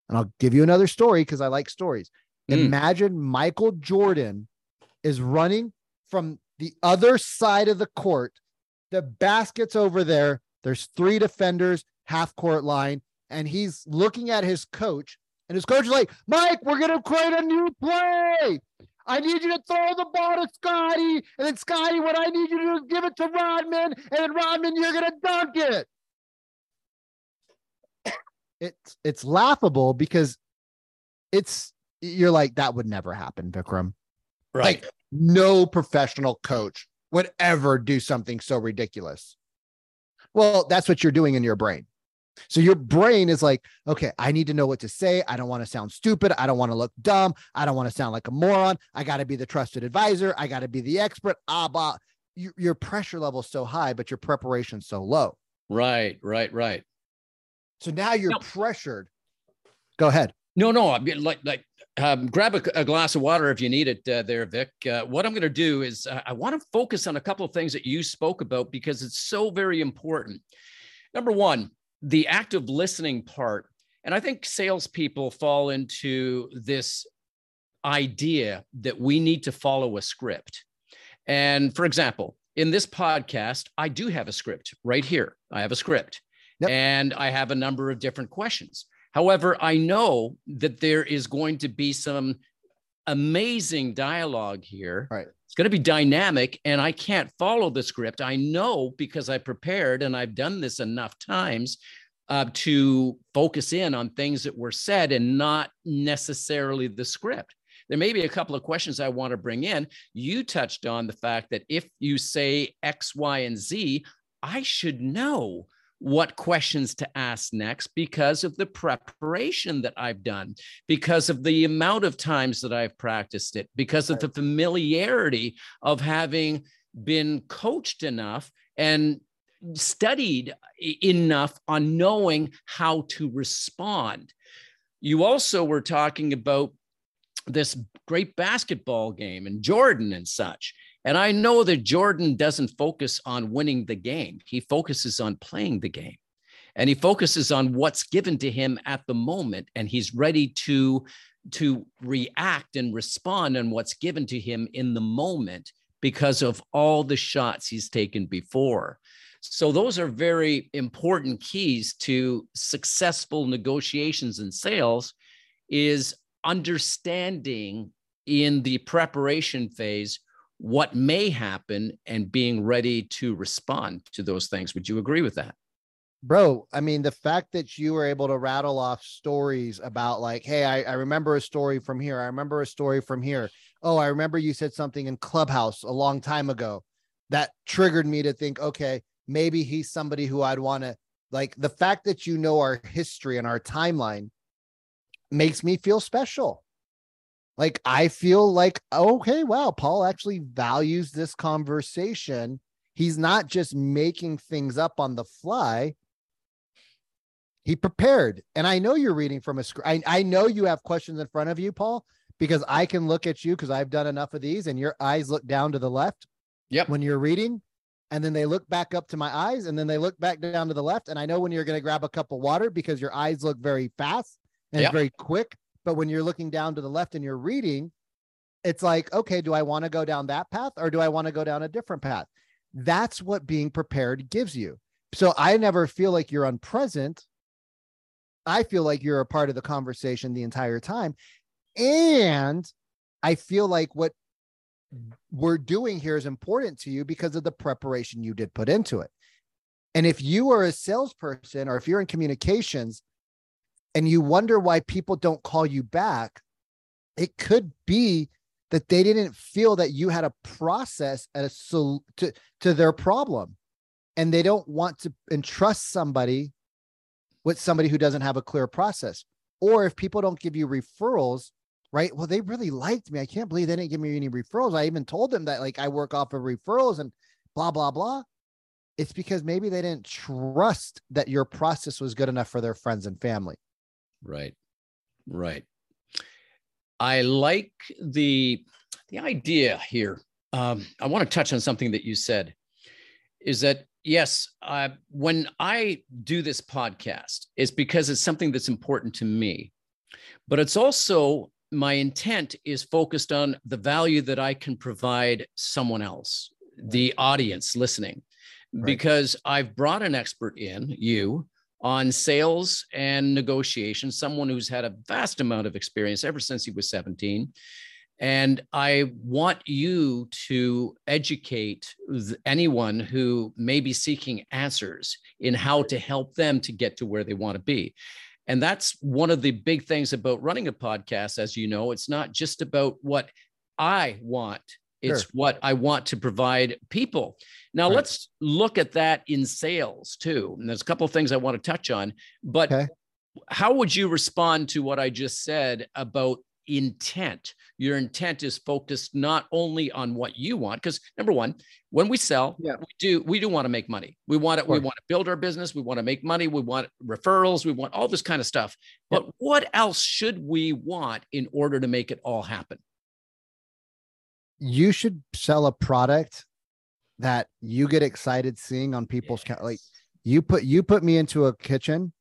And I'll give you another story because I like stories. Mm. Imagine Michael Jordan is running from the other side of the court. The basket's over there. There's three defenders, half court line, and he's looking at his coach. And his coach is like, Mike, we're going to create a new play. I need you to throw the ball to Scottie. And then, Scottie, what I need you to do is give it to Rodman. And then, Rodman, you're going to dunk it. It's, it's laughable because it's you're like, that would never happen, Vikram. Right. Like, no professional coach would ever do something so ridiculous. Well, that's what you're doing in your brain. So your brain is like, okay, I need to know what to say. I don't want to sound stupid. I don't want to look dumb. I don't want to sound like a moron. I got to be the trusted advisor. I got to be the expert. Ah, blah. Your, your pressure level is so high, but your preparation so low. Right, right, right. So now you're no. pressured. Go ahead. No, no, I mean, like, like um, grab a, a, glass of water if you need it uh, there, Vic. Uh, what I'm going to do is uh, I want to focus on a couple of things that you spoke about because it's so very important. Number one, the active listening part. And I think salespeople fall into this idea that we need to follow a script. And for example, in this podcast, I do have a script right here. I have a script yep. and I have a number of different questions. However, I know that there is going to be some amazing dialogue here. Right. It's going to be dynamic, and I can't follow the script. I know because I prepared and I've done this enough times uh, to focus in on things that were said and not necessarily the script. There may be a couple of questions I want to bring in. You touched on the fact that if you say X, Y, and Z, I should know what questions to ask next because of the preparation that I've done, because of the amount of times that I've practiced it, because of the familiarity of having been coached enough and studied enough on knowing how to respond. You also were talking about this great basketball game and Jordan and such. And I know that Jordan doesn't focus on winning the game, he focuses on playing the game. And he focuses on what's given to him at the moment, and he's ready to, to react and respond on what's given to him in the moment because of all the shots he's taken before. So, those are very important keys to successful negotiations and sales is understanding in the preparation phase what may happen and being ready to respond to those things. Would you agree with that? Bro, I mean, the fact that you were able to rattle off stories about, like, hey, I, I remember a story from here. I remember a story from here. Oh, I remember you said something in Clubhouse a long time ago that triggered me to think, okay, maybe he's somebody who I'd want to like. The fact that you know our history and our timeline makes me feel special. Like I feel like, okay, wow, Paul actually values this conversation. He's not just making things up on the fly. He prepared. And I know you're reading from a script. I, I know you have questions in front of you, Paul, because I can look at you because I've done enough of these and your eyes look down to the left. Yep. When you're reading, and then they look back up to my eyes and then they look back down to the left and i know when you're going to grab a cup of water because your eyes look very fast and Yep. very quick but when you're looking down to the left and you're reading it's like okay do i want to go down that path or do i want to go down a different path? That's what being prepared gives you. So i never feel like you're unpresent. I feel like you're a part of the conversation the entire time. And i feel like what we're doing here is important to you because of the preparation you did put into it. And if you are a salesperson or if you're in communications and you wonder why people don't call you back, it could be that they didn't feel that you had a process at a sol- to, to their problem. And they don't want to entrust somebody with somebody who doesn't have a clear process. Or if people don't give you referrals, right? Well, they really liked me. I can't believe they didn't give me any referrals. I even told them that like I work off of referrals and blah, blah, blah. It's because maybe they didn't trust that your process was good enough for their friends and family. Right. Right. I like the the idea here. Um, I want to touch on something that you said. Is that yes? Uh, when I do this podcast, it's because it's something that's important to me, but it's also my intent is focused on the value that I can provide someone else, the audience listening, Right. because I've brought an expert in, you, on sales and negotiation, someone who's had a vast amount of experience ever since he was 17. And I want you to educate anyone who may be seeking answers in how to help them to get to where they want to be. And that's one of the big things about running a podcast. As you know, it's not just about what I want, it's Sure. what I want to provide people. Now, Right. let's look at that in sales too. And there's a couple of things I want to touch on. But Okay. how would you respond to what I just said about intent? Your intent is focused not only on what you want, because number one, when we sell, Yeah. we do we do want to make money. We want it. We want to build our business. We want to make money. We want referrals. We want all this kind of stuff. But what else should we want in order to make it all happen? You should sell a product that you get excited seeing on people's ca- like you put you put me into a kitchen.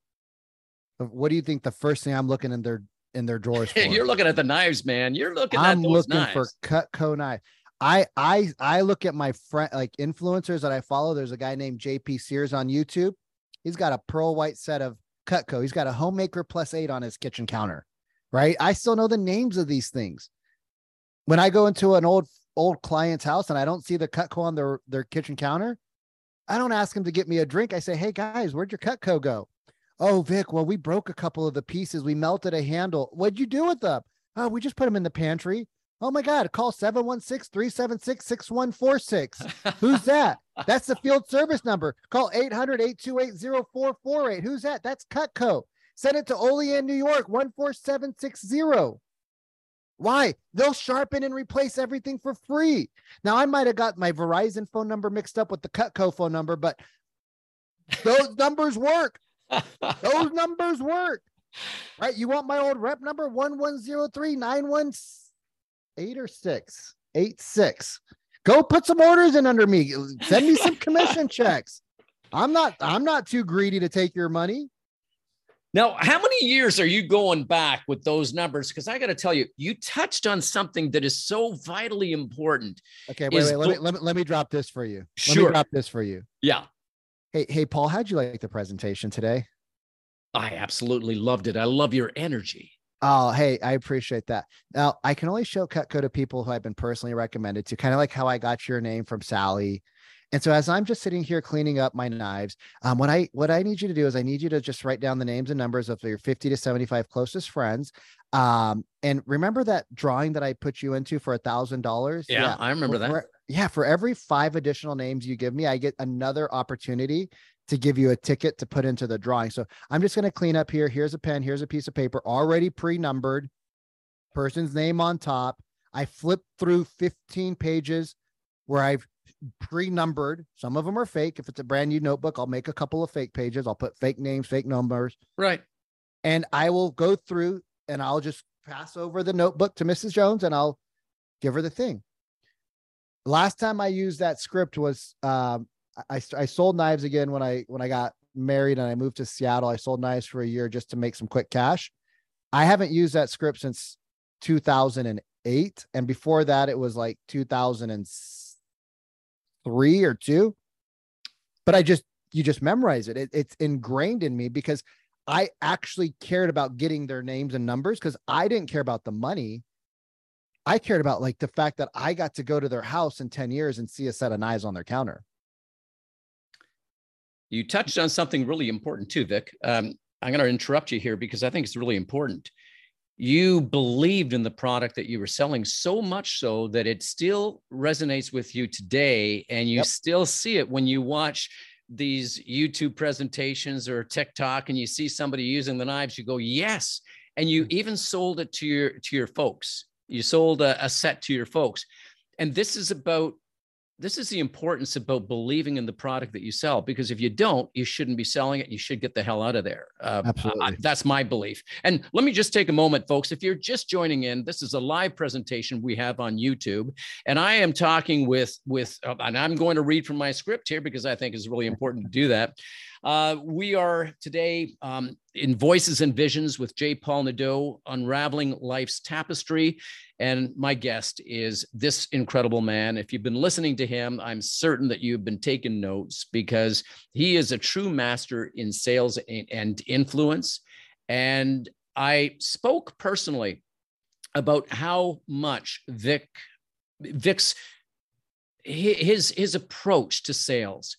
What do you think the first thing I'm looking in their in their drawers for? You're looking at the knives, man. You're looking I'm looking knives. for Cutco knife. I I I look at my friend like influencers that I follow. There's a guy named JP Sears on YouTube. He's got a pearl white set of Cutco. He's got a homemaker plus eight on his kitchen counter. Right. I still know the names of these things. When I go into an old old client's house and I don't see the Cutco on their their kitchen counter, I don't ask him to get me a drink. I say, "Hey guys, where'd your Cutco go?" Oh, Vic, well, we broke a couple of the pieces. We melted a handle. What'd you do with them? Oh, we just put them in the pantry. Oh my God, call 716 376 6146. Who's that? That's the field service number. Call 800 828 0448. Who's that? That's Cutco. Send it to Olean, New York, 14760. Why? They'll sharpen and replace everything for free. Now, I might have got my Verizon phone number mixed up with the Cutco phone number, but those numbers work. Those numbers work. Right? You want my old rep number 1103 918 or 6 86. Go put some orders in under me. Send me some commission checks. I'm not I'm not too greedy to take your money. Now, how many years are you going back with those numbers? Because I got to tell you, you touched on something that is so vitally important. Okay, wait, Is wait, let me, let me let me drop this for you. Let Sure. me drop this for you. Yeah, Hey, hey, Paul, how'd you like the presentation today? I absolutely loved it. I love your energy. Oh, hey, I appreciate that. Now, I can only show Cutco to people who I've been personally recommended to, kind of like how I got your name from Sally. And so, as I'm just sitting here cleaning up my knives, um, what I what I need you to do is I need you to just write down the names and numbers of your 50 to 75 closest friends. Um, and remember that drawing that I put you into for a thousand dollars? Yeah, I remember that. For- yeah, for every five additional names you give me, I get another opportunity to give you a ticket to put into the drawing. So I'm just going to clean up here. Here's a pen. Here's a piece of paper already pre-numbered. Person's name on top. I flipped through 15 pages where I've pre-numbered. Some of them are fake. If it's a brand new notebook, I'll make a couple of fake pages. I'll put fake names, fake numbers, Right. and I will go through and I'll just pass over the notebook to Mrs. Jones and I'll give her the thing. Last time I used that script was um, I, I sold knives again when I when I got married and I moved to Seattle. I sold knives for a year just to make some quick cash. I haven't used that script since 2008, and before that, it was like 2003 or two. But I just you just memorize it. it it's ingrained in me because I actually cared about getting their names and numbers because I didn't care about the money. I cared about like the fact that I got to go to their house in 10 years and see a set of knives on their counter. You touched on something really important too, Vic. Um, I'm going to interrupt you here because I think it's really important. You believed in the product that you were selling so much so that it still resonates with you today, and you yep. still see it when you watch these YouTube presentations or TikTok and you see somebody using the knives, you go, yes. And you hmm. even sold it to your to your folks. You sold a, a set to your folks. And this is about this is the importance about believing in the product that you sell because if you don't you shouldn't be selling it. You should get the hell out of there. Uh, Absolutely. I, that's my belief. And let me just take a moment folks. If you're just joining in this is a live presentation we have on youtube and i am talking with with uh, and i'm going to read from my script here because i think it's really important to do that uh, we are today um, in Voices and Visions with J. Paul Nadeau, unraveling life's tapestry. And my guest is this incredible man. If you've been listening to him, I'm certain that you've been taking notes because he is a true master in sales and influence. And I spoke personally about how much Vic, Vic's his his approach to sales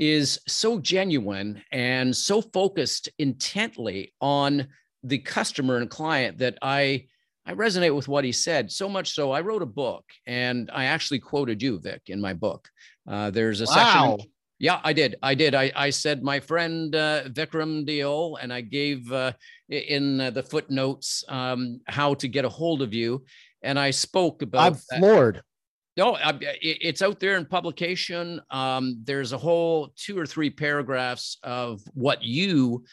is so genuine and so focused intently on the customer and client that I I resonate with what he said so much so I wrote a book and I actually quoted you, Vic, in my book. Uh, there's a wow. section. Yeah, I did. I did. I, I said my friend uh, Vikram Deol, and I gave uh, in uh, the footnotes um, how to get a hold of you. And I spoke about. I'm floored. No, it's out there in publication. Um, there's a whole two or three paragraphs of what you,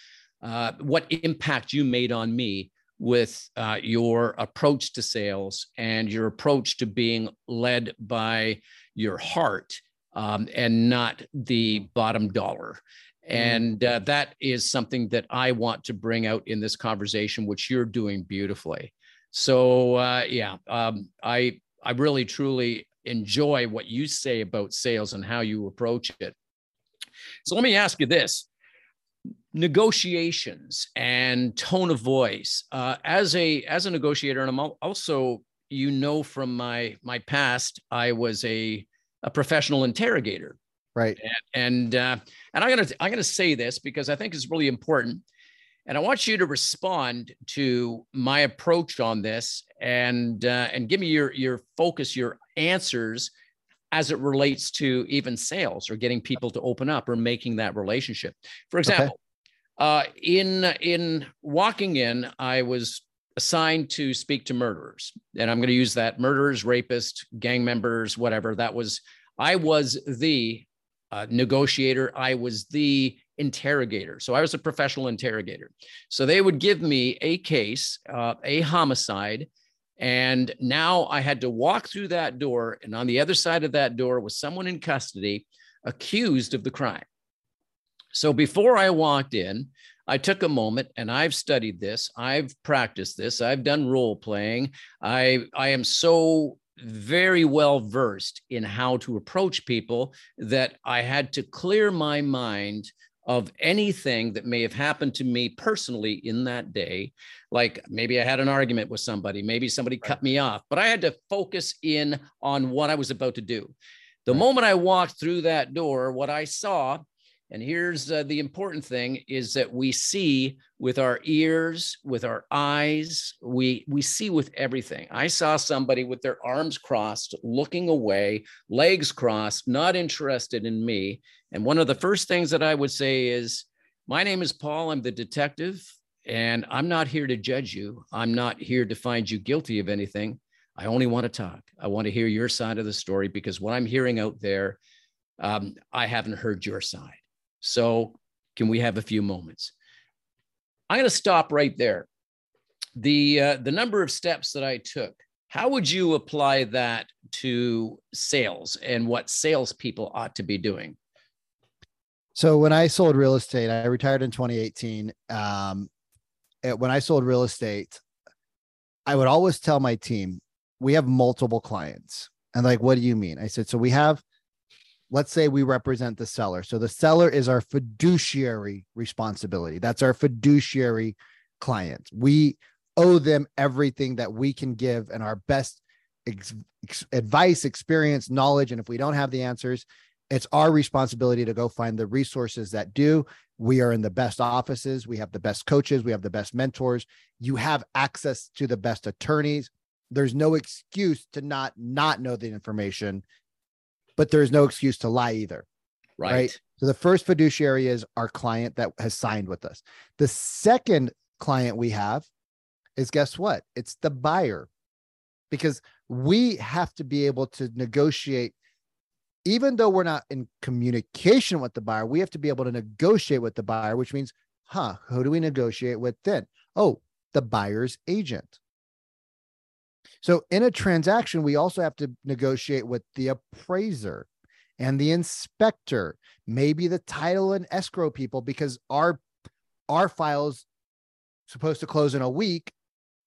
uh, what impact you made on me with uh, your approach to sales and your approach to being led by your heart um, and not the bottom dollar. Mm-hmm. And uh, that is something that I want to bring out in this conversation, which you're doing beautifully. So uh, yeah, um, I I really truly enjoy what you say about sales and how you approach it. So let me ask you this. Negotiations and tone of voice. Uh, as a as a negotiator and i'm also you know from my my past i was a a professional interrogator. Right. And and, uh, and i'm gonna i'm gonna say this because i think it's really important. And I want you to respond to my approach on this and uh, and give me your your focus, your answers as it relates to even sales or getting people to open up or making that relationship. For example, okay. uh, in in walking in, I was assigned to speak to murderers, and I'm going to use that murderers, rapists, gang members, whatever. That was I was the uh, negotiator. I was the interrogator. So I was a professional interrogator. So they would give me a case, uh, a homicide, and now I had to walk through that door, and on the other side of that door was someone in custody accused of the crime. So before I walked in, I took a moment and I've studied this. I've practiced this. I've done role playing. I I am so very well versed in how to approach people that I had to clear my mind of anything that may have happened to me personally in that day. Like maybe I had an argument with somebody, maybe somebody right. cut me off, but I had to focus in on what I was about to do. The right. moment I walked through that door, what I saw and here's uh, the important thing is that we see with our ears, with our eyes, we we see with everything. I saw somebody with their arms crossed, looking away, legs crossed, not interested in me. And one of the first things that I would say is, "My name is Paul. I'm the detective, and I'm not here to judge you. I'm not here to find you guilty of anything. I only want to talk. I want to hear your side of the story because what I'm hearing out there, um, I haven't heard your side." So, can we have a few moments? I'm going to stop right there. The uh, the number of steps that I took. How would you apply that to sales and what salespeople ought to be doing? So when I sold real estate, I retired in 2018. Um, when I sold real estate, I would always tell my team, we have multiple clients. And like, what do you mean? I said, so we have, let's say we represent the seller. So the seller is our fiduciary responsibility. That's our fiduciary client. We owe them everything that we can give and our best ex- ex- advice, experience, knowledge. And if we don't have the answers, it's our responsibility to go find the resources that do. We are in the best offices. We have the best coaches. We have the best mentors. You have access to the best attorneys. There's no excuse to not not know the information, but there's no excuse to lie either. Right. right? So the first fiduciary is our client that has signed with us. The second client we have is guess what? It's the buyer. Because we have to be able to negotiate even though we're not in communication with the buyer, we have to be able to negotiate with the buyer, which means, huh, who do we negotiate with then? Oh, the buyer's agent. So in a transaction, we also have to negotiate with the appraiser and the inspector, maybe the title and escrow people, because our our files supposed to close in a week,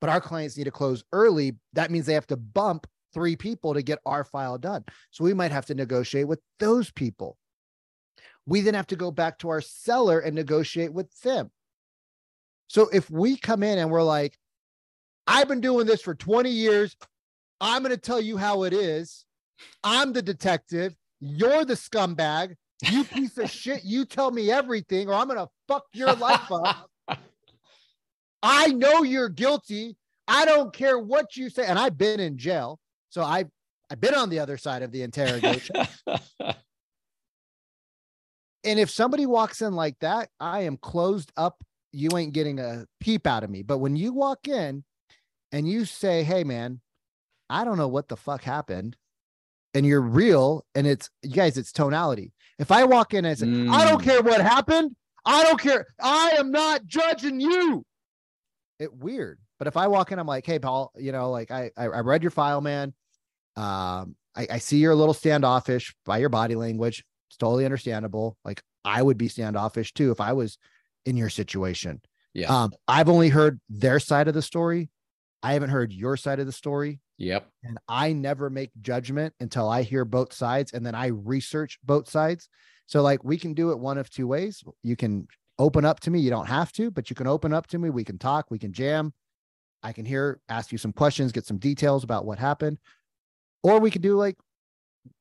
but our clients need to close early. That means they have to bump three people to get our file done. So we might have to negotiate with those people. We then have to go back to our seller and negotiate with them. So if we come in and we're like, I've been doing this for 20 years, I'm going to tell you how it is. I'm the detective. You're the scumbag. You piece of shit. You tell me everything, or I'm going to fuck your life up. I know you're guilty. I don't care what you say. And I've been in jail. So I've I've been on the other side of the interrogation. and if somebody walks in like that, I am closed up. You ain't getting a peep out of me. But when you walk in and you say, Hey man, I don't know what the fuck happened. And you're real, and it's you guys, it's tonality. If I walk in and say, mm. I don't care what happened, I don't care. I am not judging you. It weird. But if I walk in, I'm like, hey, Paul, you know, like I I, I read your file, man. Um, I, I see you're a little standoffish by your body language. It's totally understandable. Like I would be standoffish too if I was in your situation. Yeah. Um, I've only heard their side of the story. I haven't heard your side of the story. Yep. And I never make judgment until I hear both sides and then I research both sides. So like we can do it one of two ways. You can open up to me. You don't have to, but you can open up to me. We can talk, we can jam. I can hear, ask you some questions, get some details about what happened. Or we could do like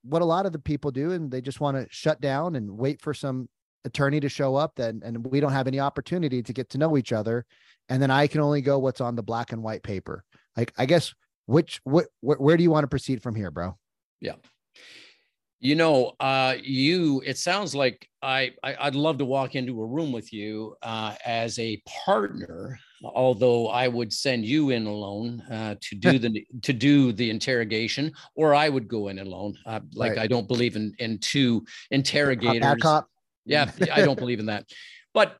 what a lot of the people do, and they just want to shut down and wait for some attorney to show up then and we don't have any opportunity to get to know each other and then i can only go what's on the black and white paper like i guess which what where do you want to proceed from here bro yeah you know, uh, you. It sounds like I, I would love to walk into a room with you uh, as a partner. Although I would send you in alone uh, to do the to do the interrogation, or I would go in alone. Uh, like right. I don't believe in in two interrogators. Cop. Yeah, I don't believe in that. But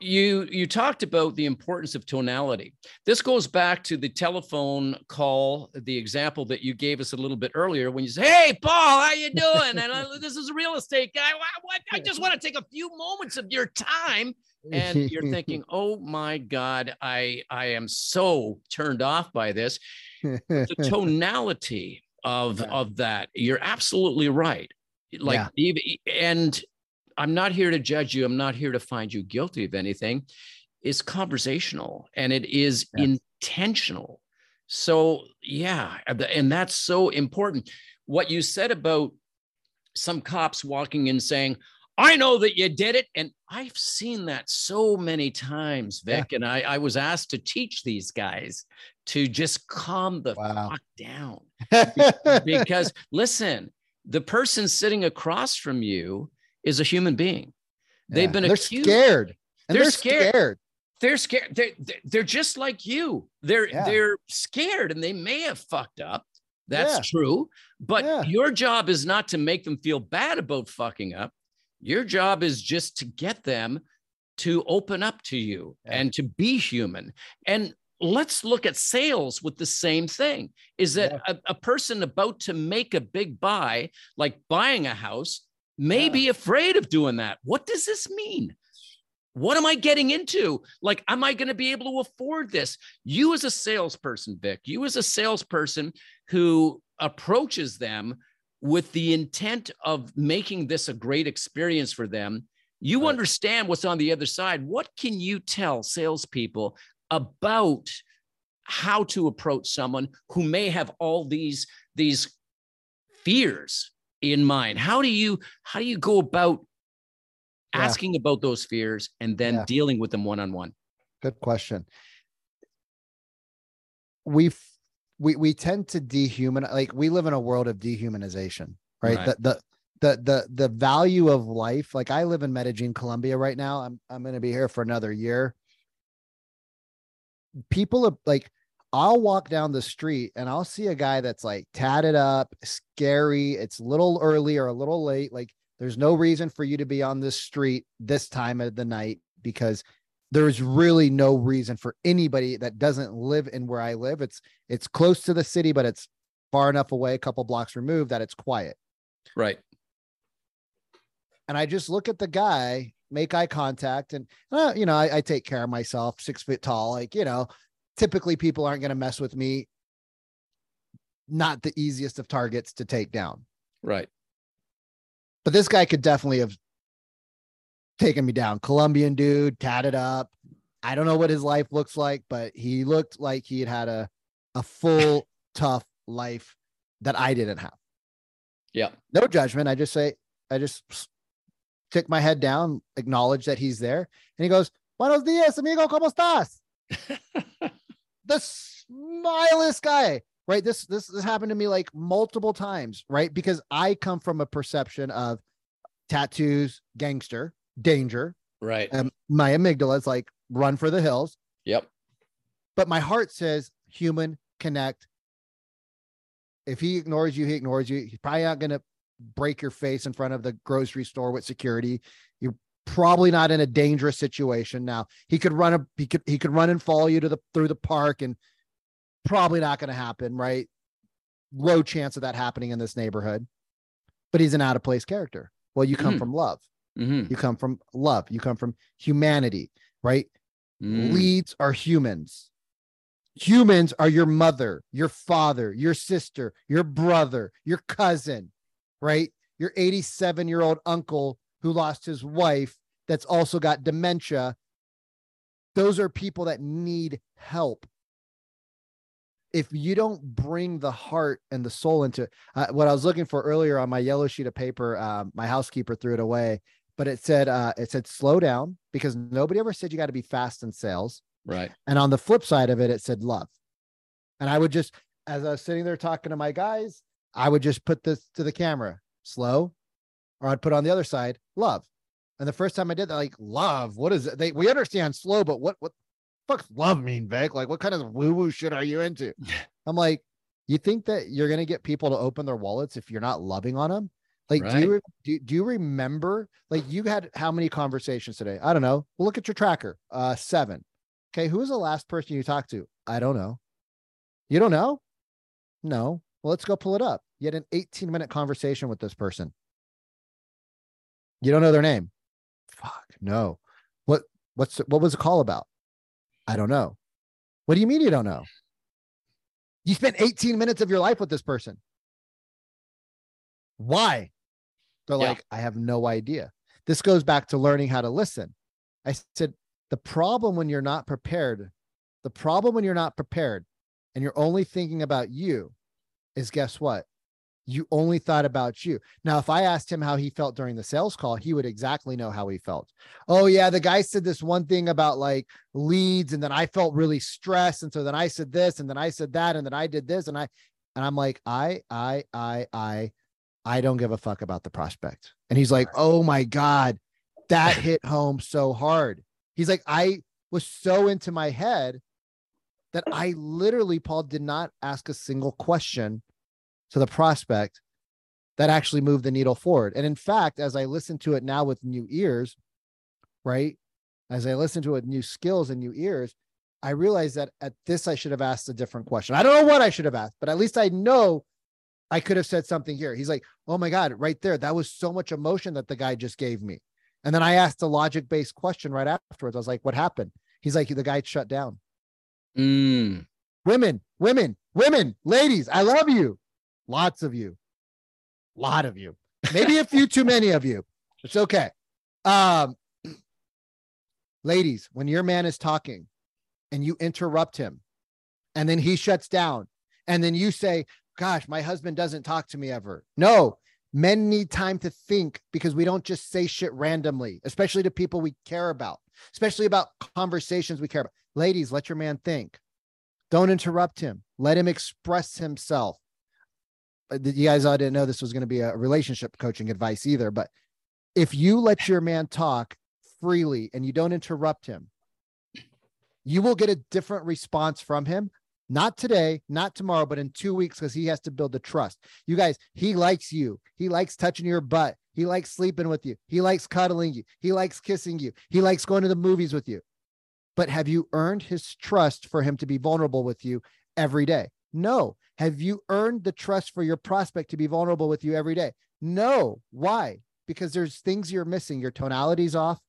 you you talked about the importance of tonality. This goes back to the telephone call the example that you gave us a little bit earlier when you say hey paul how are you doing? And I, this is a real estate guy. I, I just want to take a few moments of your time. And you're thinking oh my god i i am so turned off by this. The tonality of of that you're absolutely right. Like yeah. and I'm not here to judge you. I'm not here to find you guilty of anything. Is conversational and it is yes. intentional. So, yeah, and that's so important. What you said about some cops walking in saying, I know that you did it. And I've seen that so many times, Vic. Yeah. And I, I was asked to teach these guys to just calm the wow. fuck down. because listen, the person sitting across from you is a human being. They've been they're accused. scared. And they're, they're scared. scared. They're scared. They're, they're just like you. They're yeah. they're scared and they may have fucked up. That's yeah. true. But your job is not to make them feel bad about fucking up. Your job is just to get them to open up to you and to be human. And let's look at sales with the same thing. Is that a, a person about to make a big buy, like buying a house, may be afraid of doing that. What does this mean? What am I getting into? Like, am I going to be able to afford this? You, as a salesperson, Vic, you, as a salesperson who approaches them with the intent of making this a great experience for them, you right. understand what's on the other side. What can you tell salespeople about how to approach someone who may have all these these fears in mind? How do you how do you go about yeah. asking about those fears and then yeah. dealing with them one on one? Good question. We we we tend to dehumanize like we live in a world of dehumanization, right? right. The the the the the value of life. Like I live in Medellin, Colombia right now. I'm I'm going to be here for another year. People are like I'll walk down the street and I'll see a guy that's like tatted up, scary. It's a little early or a little late. Like there's no reason for you to be on this street this time of the night because there's really no reason for anybody that doesn't live in where I live. It's it's close to the city, but it's far enough away, a couple blocks removed that it's quiet. Right. And I just look at the guy, make eye contact, and uh, you know, I, I take care of myself, six foot tall, like you know, typically people aren't going to mess with me. Not the easiest of targets to take down. Right. But this guy could definitely have taken me down. Colombian dude, tatted up. I don't know what his life looks like, but he looked like he had had a, a full, tough life that I didn't have. Yeah. No judgment. I just say, I just stick my head down, acknowledge that he's there. And he goes, Buenos dias, amigo, ¿cómo estás? the smilest guy right? This this this happened to me like multiple times right? Because i come from a perception of tattoos gangster danger right. and my amygdala is like run for the hills. Yep. But my heart says human connect. If he ignores you he ignores you. He's probably not going to break your face in front of the grocery store with security probably not in a dangerous situation. Now he could run a he could he could run and follow you to the through the park and probably not going to happen, right? Low chance of that happening in this neighborhood. But he's an out of place character. Well, you come mm. from love. Mm-hmm. You come from love. You come from humanity, right? Mm. Leads are humans. Humans are your mother, your father, your sister, your brother, your cousin, right? Your 87 year old uncle who lost his wife that's also got dementia. Those are people that need help. If you don't bring the heart and the soul into uh, what I was looking for earlier on my yellow sheet of paper, uh, my housekeeper threw it away, but it said uh, it said slow down because nobody ever said you got to be fast in sales. Right. And on the flip side of it, it said love. And I would just, as I was sitting there talking to my guys, I would just put this to the camera slow, or I'd put on the other side love. And the first time I did that, like love, what is it? They we understand slow, but what what fuck's love mean, Vic? Like what kind of woo woo shit are you into? I'm like, you think that you're gonna get people to open their wallets if you're not loving on them? Like, right. do you do, do you remember? Like, you had how many conversations today? I don't know. Well, look at your tracker. Uh, seven. Okay, who was the last person you talked to? I don't know. You don't know? No. Well, let's go pull it up. You had an 18 minute conversation with this person. You don't know their name. Fuck no. What what's what was the call about? I don't know. What do you mean you don't know? You spent 18 minutes of your life with this person. Why? They're yeah. like, I have no idea. This goes back to learning how to listen. I said, the problem when you're not prepared, the problem when you're not prepared and you're only thinking about you is guess what? You only thought about you. Now, if I asked him how he felt during the sales call, he would exactly know how he felt. Oh, yeah, the guy said this one thing about like leads, and then I felt really stressed. And so then I said this, and then I said that, and then I did this, and I and I'm like, I, I, I, I, I don't give a fuck about the prospect. And he's like, Oh my God, that hit home so hard. He's like, I was so into my head that I literally, Paul, did not ask a single question to the prospect that actually moved the needle forward. And in fact, as I listen to it now with new ears, right? As I listen to it, with new skills and new ears, I realize that at this, I should have asked a different question. I don't know what I should have asked, but at least I know I could have said something here. He's like, oh my God, right there. That was so much emotion that the guy just gave me. And then I asked a logic based question right afterwards. I was like, what happened? He's like, the guy shut down. Mm. Women, women, women, ladies, I love you. Lots of you. Lot of you. Maybe a few too many of you. It's okay. Um, ladies, when your man is talking and you interrupt him and then he shuts down and then you say, Gosh, my husband doesn't talk to me ever. No, men need time to think because we don't just say shit randomly, especially to people we care about, especially about conversations we care about. Ladies, let your man think. Don't interrupt him. Let him express himself. Uh, you guys all didn't know this was going to be a relationship coaching advice either, but if you let your man talk freely and you don't interrupt him, you will get a different response from him. Not today, not tomorrow, but in two weeks because he has to build the trust. You guys, he likes you. He likes touching your butt. He likes sleeping with you. He likes cuddling you. He likes kissing you. He likes going to the movies with you. But have you earned his trust for him to be vulnerable with you every day? No. Have you earned the trust for your prospect to be vulnerable with you every day? No. Why? Because there's things you're missing. Your tonality's off.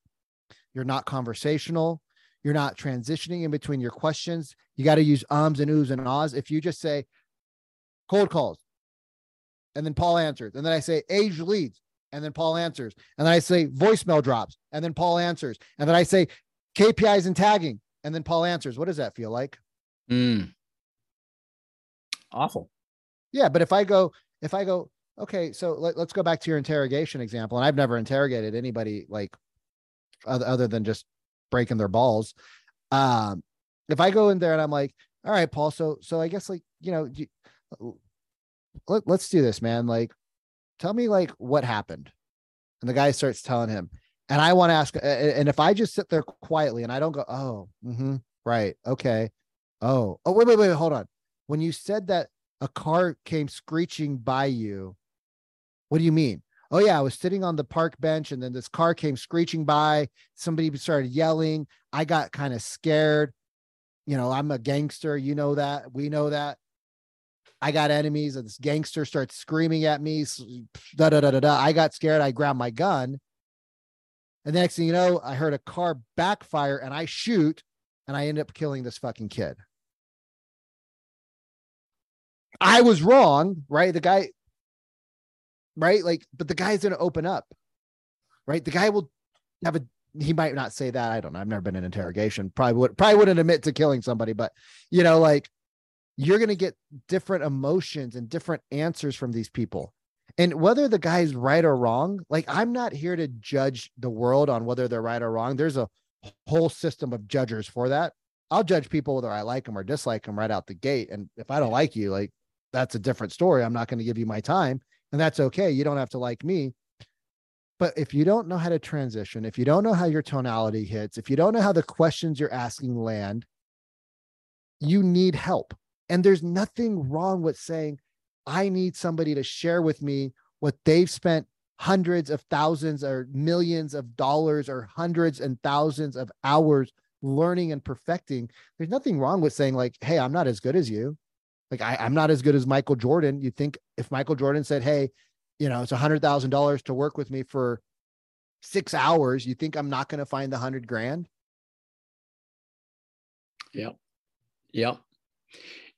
You're not conversational. You're not transitioning in between your questions. You got to use ums and oohs and ahs. If you just say cold calls, and then Paul answers, and then I say age leads, and then Paul answers, and then I say voicemail drops, and then Paul answers, and then I say KPIs and tagging, and then Paul answers. What does that feel like? Mm. Awful. Yeah, but if I go, if I go, okay, so let, us go back to your interrogation example, and I've never interrogated anybody like other, other than just breaking their balls. Um, if I go in there and I'm like, all right, Paul, so so I guess like you know, let, let's do this, man. Like, tell me like what happened, and the guy starts telling him, and I want to ask, and if I just sit there quietly and I don't go, oh, mm-hmm, right, okay, oh, oh, wait, wait, wait, hold on. When you said that a car came screeching by you, what do you mean? oh yeah, I was sitting on the park bench and then this car came screeching by. Somebody started yelling. I got kind of scared. You know, I'm a gangster. You know that. We know that. I got enemies, and this gangster starts screaming at me. Da da da da da. I got scared. I grabbed my gun. And the next thing you know, I heard a car backfire and I shoot and I end up killing this fucking kid. I was wrong, right? The guy, right? Like, but the guy's going to open up, right? The guy will have a, he might not say that. I don't know. I've never been in interrogation. Probably would, probably wouldn't admit to killing somebody, but you know, like you're going to get different emotions and different answers from these people. And whether the guy's right or wrong, like I'm not here to judge the world on whether they're right or wrong. There's a whole system of judges for that. I'll judge people whether I like them or dislike them right out the gate. And if I don't like you, like that's a different story. I'm not going to give you my time and that's okay. You don't have to like me. But if you don't know how to transition, if you don't know how your tonality hits, if you don't know how the questions you're asking land, you need help. And there's nothing wrong with saying, I need somebody to share with me what they've spent hundreds of thousands or millions of dollars or hundreds and thousands of hours learning and perfecting. There's nothing wrong with saying, like, hey, I'm not as good as you. Like I, I'm not as good as Michael Jordan. You think if Michael Jordan said, "Hey, you know, it's a hundred thousand dollars to work with me for six hours," you think I'm not going to find the hundred grand? Yep, yep.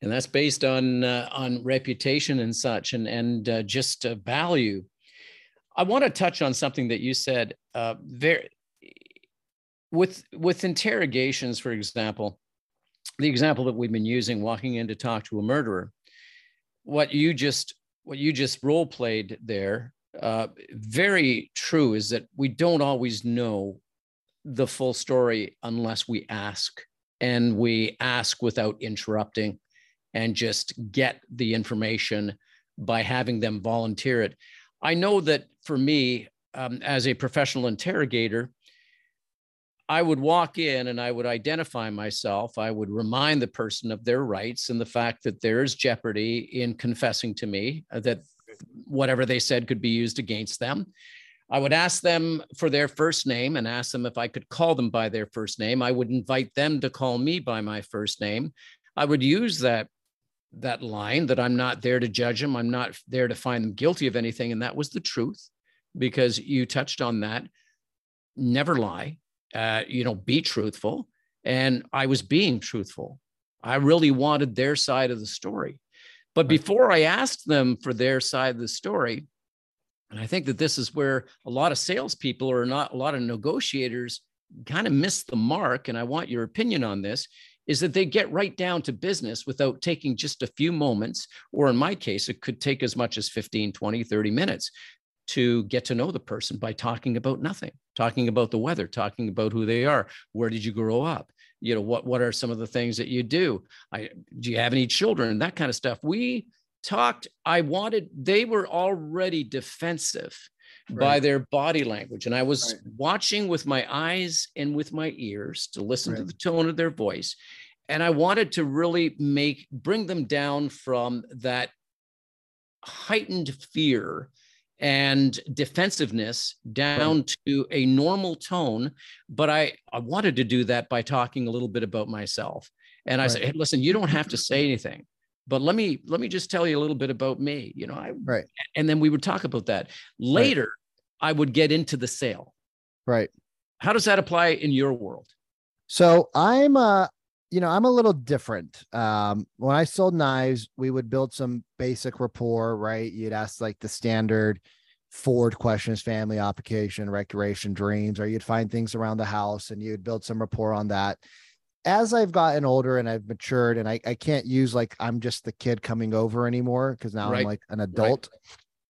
And that's based on uh, on reputation and such, and and uh, just uh, value. I want to touch on something that you said. Uh, there, with with interrogations, for example, the example that we've been using walking in to talk to a murderer what you just what you just role played there uh, very true is that we don't always know the full story unless we ask and we ask without interrupting and just get the information by having them volunteer it. I know that for me um, as a professional interrogator I would walk in and I would identify myself. I would remind the person of their rights and the fact that there is jeopardy in confessing to me, uh, that whatever they said could be used against them. I would ask them for their first name and ask them if I could call them by their first name. I would invite them to call me by my first name. I would use that that line that I'm not there to judge them. I'm not there to find them guilty of anything. And that was the truth because you touched on that. Never lie, uh, you know, be truthful. And I was being truthful. I really wanted their side of the story. But before I asked them for their side of the story, and I think that this is where a lot of salespeople or not a lot of negotiators kind of miss the mark. And I want your opinion on this is that they get right down to business without taking just a few moments, or in my case, it could take as much as 15, 20, 30 minutes to get to know the person by talking about nothing, talking about the weather, talking about who they are. Where did you grow up? You know, what, what are some of the things that you do? I, do you have any children? That kind of stuff. We talked, I wanted, they were already defensive right. by their body language. And I was right. watching with my eyes and with my ears to listen right. to the tone of their voice. And I wanted to really make, bring them down from that heightened fear and defensiveness down to a normal tone. But I, I wanted to do that by talking a little bit about myself. And I said, hey, listen, you don't have to say anything but let me let me just tell you a little bit about me you know i right and then we would talk about that later right. i would get into the sale right how does that apply in your world so i'm uh you know i'm a little different um when i sold knives we would build some basic rapport right you'd ask like the standard Ford questions, family occupation, recreation, dreams, or you'd find things around the house and you'd build some rapport on that as I've gotten older and I've matured, and I, I can't use like I'm just the kid coming over anymore because now right. I'm like an adult.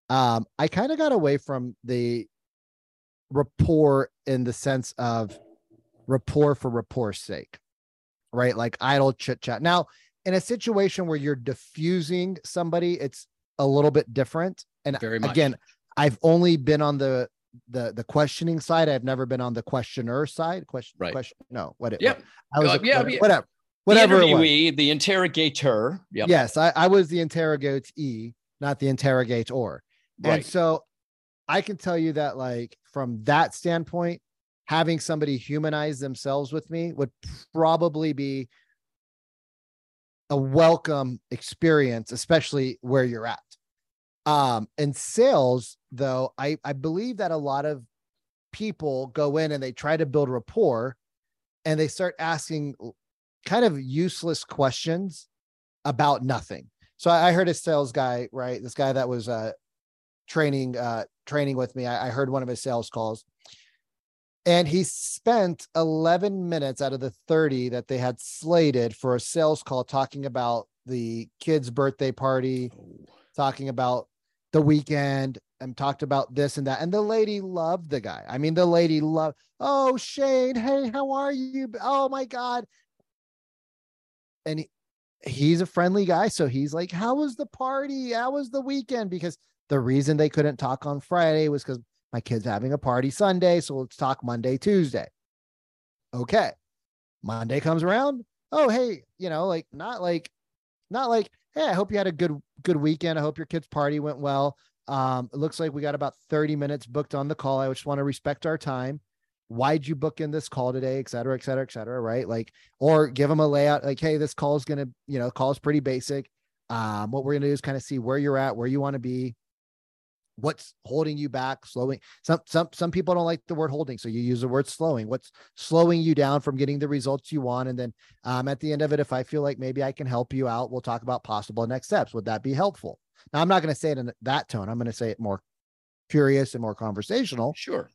Right. Um, I kind of got away from the rapport in the sense of rapport for rapport's sake, right? Like idle chit chat. Now, in a situation where you're diffusing somebody, it's a little bit different. And again, I've only been on the the the questioning side. I've never been on the questioner side. Question, right. question. No, what? Yep. I was uh, a, yeah, whatever, whatever. Whatever the interviewee, the interrogator. Yep. Yes, I, I was the interrogatee, not the interrogator. Right. And so I can tell you that, like, from that standpoint, having somebody humanize themselves with me would probably be a welcome experience, especially where you're at. Um, in sales, though, I, I believe that a lot of people go in and they try to build rapport and they start asking kind of useless questions about nothing. So I, I heard a sales guy, right? This guy that was uh training uh training with me. I, I heard one of his sales calls and he spent 11 minutes out of the 30 that they had slated for a sales call talking about the kid's birthday party, oh. talking about the weekend and talked about this and that. And the lady loved the guy. I mean, the lady loved, oh, Shane, hey, how are you? Oh my God. And he, he's a friendly guy. So he's like, how was the party? How was the weekend? Because the reason they couldn't talk on Friday was because my kid's having a party Sunday. So let's talk Monday, Tuesday. Okay. Monday comes around. Oh, hey, you know, like not like, not like, hey, I hope you had a good good weekend. I hope your kid's party went well. Um, it looks like we got about 30 minutes booked on the call. I just want to respect our time. Why'd you book in this call today, et cetera, et cetera, et cetera, right? Like, or give them a layout, like, hey, this call is gonna, you know, call is pretty basic. Um, what we're gonna do is kind of see where you're at, where you want to be, what's holding you back slowing some some some people don't like the word holding so you use the word slowing. What's slowing you down from getting the results you want? And then um, at the end of it if i feel like maybe i can help you out we'll talk about possible next steps. Would that be helpful? Now i'm not going to say it in that tone. I'm going to say it more curious and more conversational. Sure.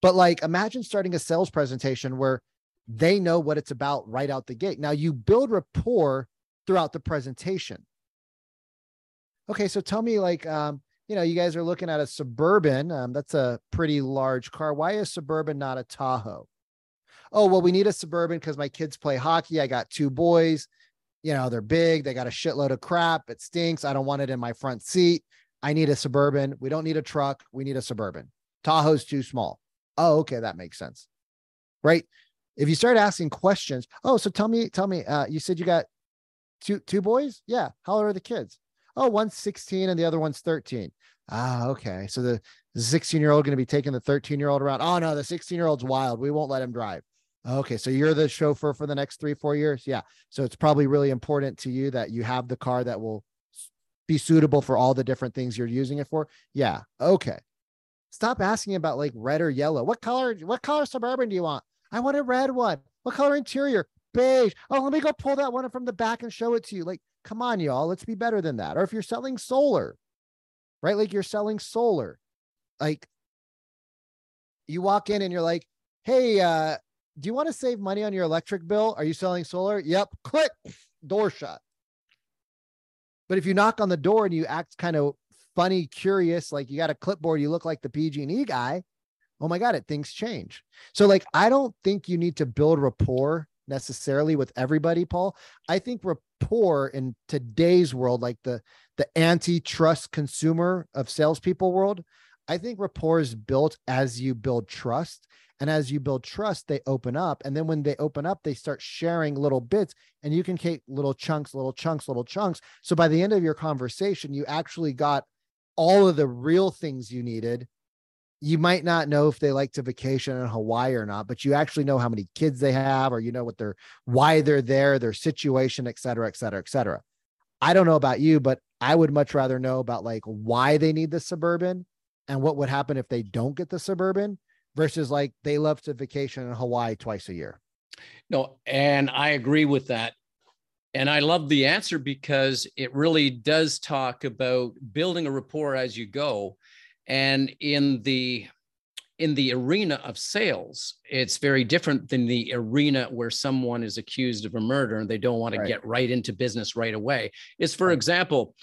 But like imagine starting a sales presentation where they know what it's about right out the gate. Now you build rapport throughout the presentation. Okay so tell me like um you know, you guys are looking at a suburban. Um, that's a pretty large car. Why is suburban not a Tahoe? Oh, well, we need a suburban because my kids play hockey. I got two boys. You know, they're big. They got a shitload of crap. It stinks. I don't want it in my front seat. I need a suburban. We don't need a truck. We need a suburban. Tahoe's too small. Oh, okay, that makes sense. Right? If you start asking questions, oh, so tell me, tell me, uh, you said you got two two boys? Yeah. How old are the kids? Oh, one's 16 and the other one's 13. Ah, okay. So the 16 year old going to be taking the 13 year old around. Oh no, the 16 year old's wild. We won't let him drive. Okay, so you're the chauffeur for the next three, four years. Yeah. So it's probably really important to you that you have the car that will be suitable for all the different things you're using it for. Yeah. Okay. Stop asking about like red or yellow. What color, what color suburban do you want? I want a red one. What color interior? Oh, let me go pull that one from the back and show it to you. Like, come on, y'all. Let's be better than that. Or if you're selling solar, right? Like you're selling solar. Like you walk in and you're like, hey, uh, do you want to save money on your electric bill? Are you selling solar? Yep. Click, door shut. But if you knock on the door and you act kind of funny, curious, like you got a clipboard, you look like the PG&E guy, oh my God, it things change. So like, I don't think you need to build rapport necessarily with everybody, Paul. I think rapport in today's world, like the, the antitrust consumer of salespeople world, I think rapport is built as you build trust and as you build trust, they open up. And then when they open up, they start sharing little bits and you can take little chunks, little chunks, little chunks. So by the end of your conversation, you actually got all of the real things you needed. You might not know if they like to vacation in Hawaii or not, but you actually know how many kids they have, or you know what they're why they're there, their situation, et cetera, et cetera, et cetera. I don't know about you, but I would much rather know about like why they need the suburban and what would happen if they don't get the suburban versus like they love to vacation in Hawaii twice a year. No, and I agree with that. And I love the answer because it really does talk about building a rapport as you go. And in the in the arena of sales, it's very different than the arena where someone is accused of a murder and they don't want to get right into business right away. Is for right. example,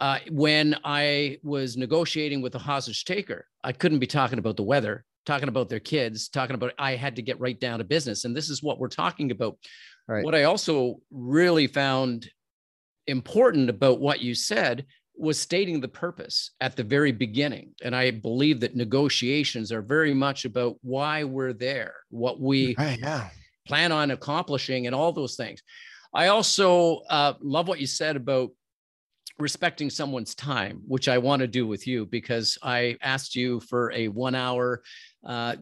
uh, when I was negotiating with a hostage taker, I couldn't be talking about the weather talking about their kids, talking about I had to get right down to business. And this is what we're talking about. Right. What I also really found important about what you said was stating the purpose at the very beginning. And I believe that negotiations are very much about why we're there, what we right, yeah. plan on accomplishing, and all those things. I also uh, love what you said about respecting someone's time, which I want to do with you because I asked you for a one hour uh,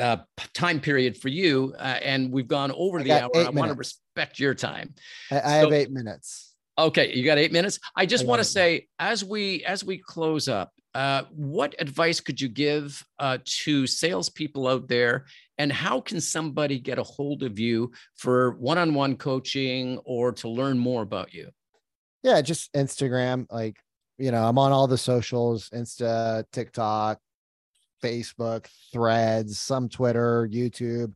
uh, time period for you, uh, and we've gone over the hour. I want to respect your time. I, I so, have eight minutes. Okay, you got eight minutes. I just I want to say, as we as we close up, uh, what advice could you give uh, to salespeople out there, and how can somebody get a hold of you for one-on-one coaching or to learn more about you? Yeah, just Instagram. Like, you know, I'm on all the socials, Insta, TikTok, Facebook, Threads, some Twitter, YouTube.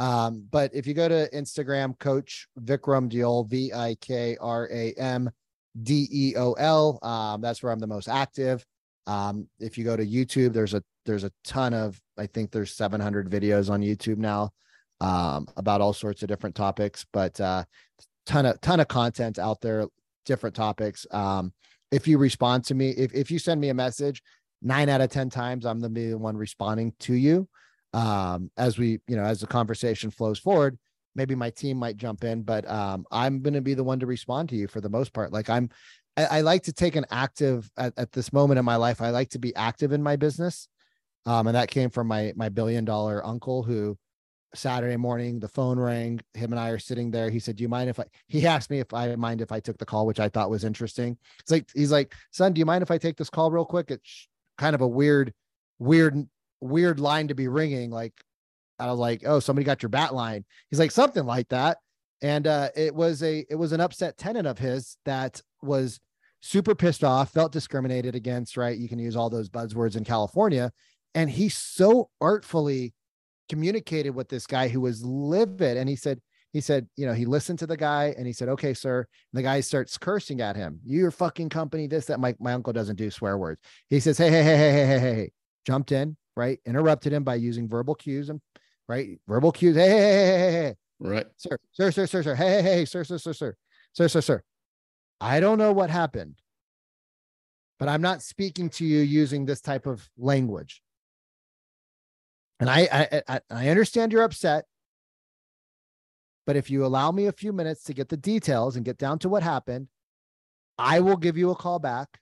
Um, but if you go to Instagram, Coach Vikram Deol, V I K R A M D E O L, um, that's where I'm the most active. Um, if you go to YouTube, there's a there's a ton of I think there's 700 videos on YouTube now um, about all sorts of different topics, but uh, ton of ton of content out there, different topics. Um, if you respond to me, if if you send me a message, nine out of 10 times I'm the one responding to you. Um, as we, you know, as the conversation flows forward, maybe my team might jump in, but um, I'm going to be the one to respond to you for the most part. Like I'm, I, I like to take an active at, at, this moment in my life. I like to be active in my business. Um, and that came from my, my billion dollar uncle who Saturday morning, the phone rang. Him and I are sitting there. He said, "Do you mind if I?" He asked me if I mind if I took the call, which I thought was interesting. It's like he's like, "Son, do you mind if I take this call real quick?" It's kind of a weird, weird, weird line to be ringing. Like, I was like, oh, somebody got your bat line. He's like, something like that. And uh, it was a it was an upset tenant of his that was super pissed off, felt discriminated against, right? You can use all those buzzwords in California. And he so artfully communicated with this guy who was livid. And he said, he said, you know, he listened to the guy and he said, okay, sir. And the guy starts cursing at him. Your fucking company, this, that. My, my uncle doesn't do swear words. He says, hey, hey, hey, hey, hey, hey, hey. Jumped in, right? Interrupted him by using verbal cues and right? Verbal cues. Hey, hey, hey, hey, hey, hey. Right. Sir, sir, sir, sir, sir. Hey, hey, hey, sir, sir, sir, sir, sir, sir, sir. I don't know what happened, but I'm not speaking to you using this type of language. And I, I, I understand you're upset. But if you allow me a few minutes to get the details and get down to what happened, I will give you a call back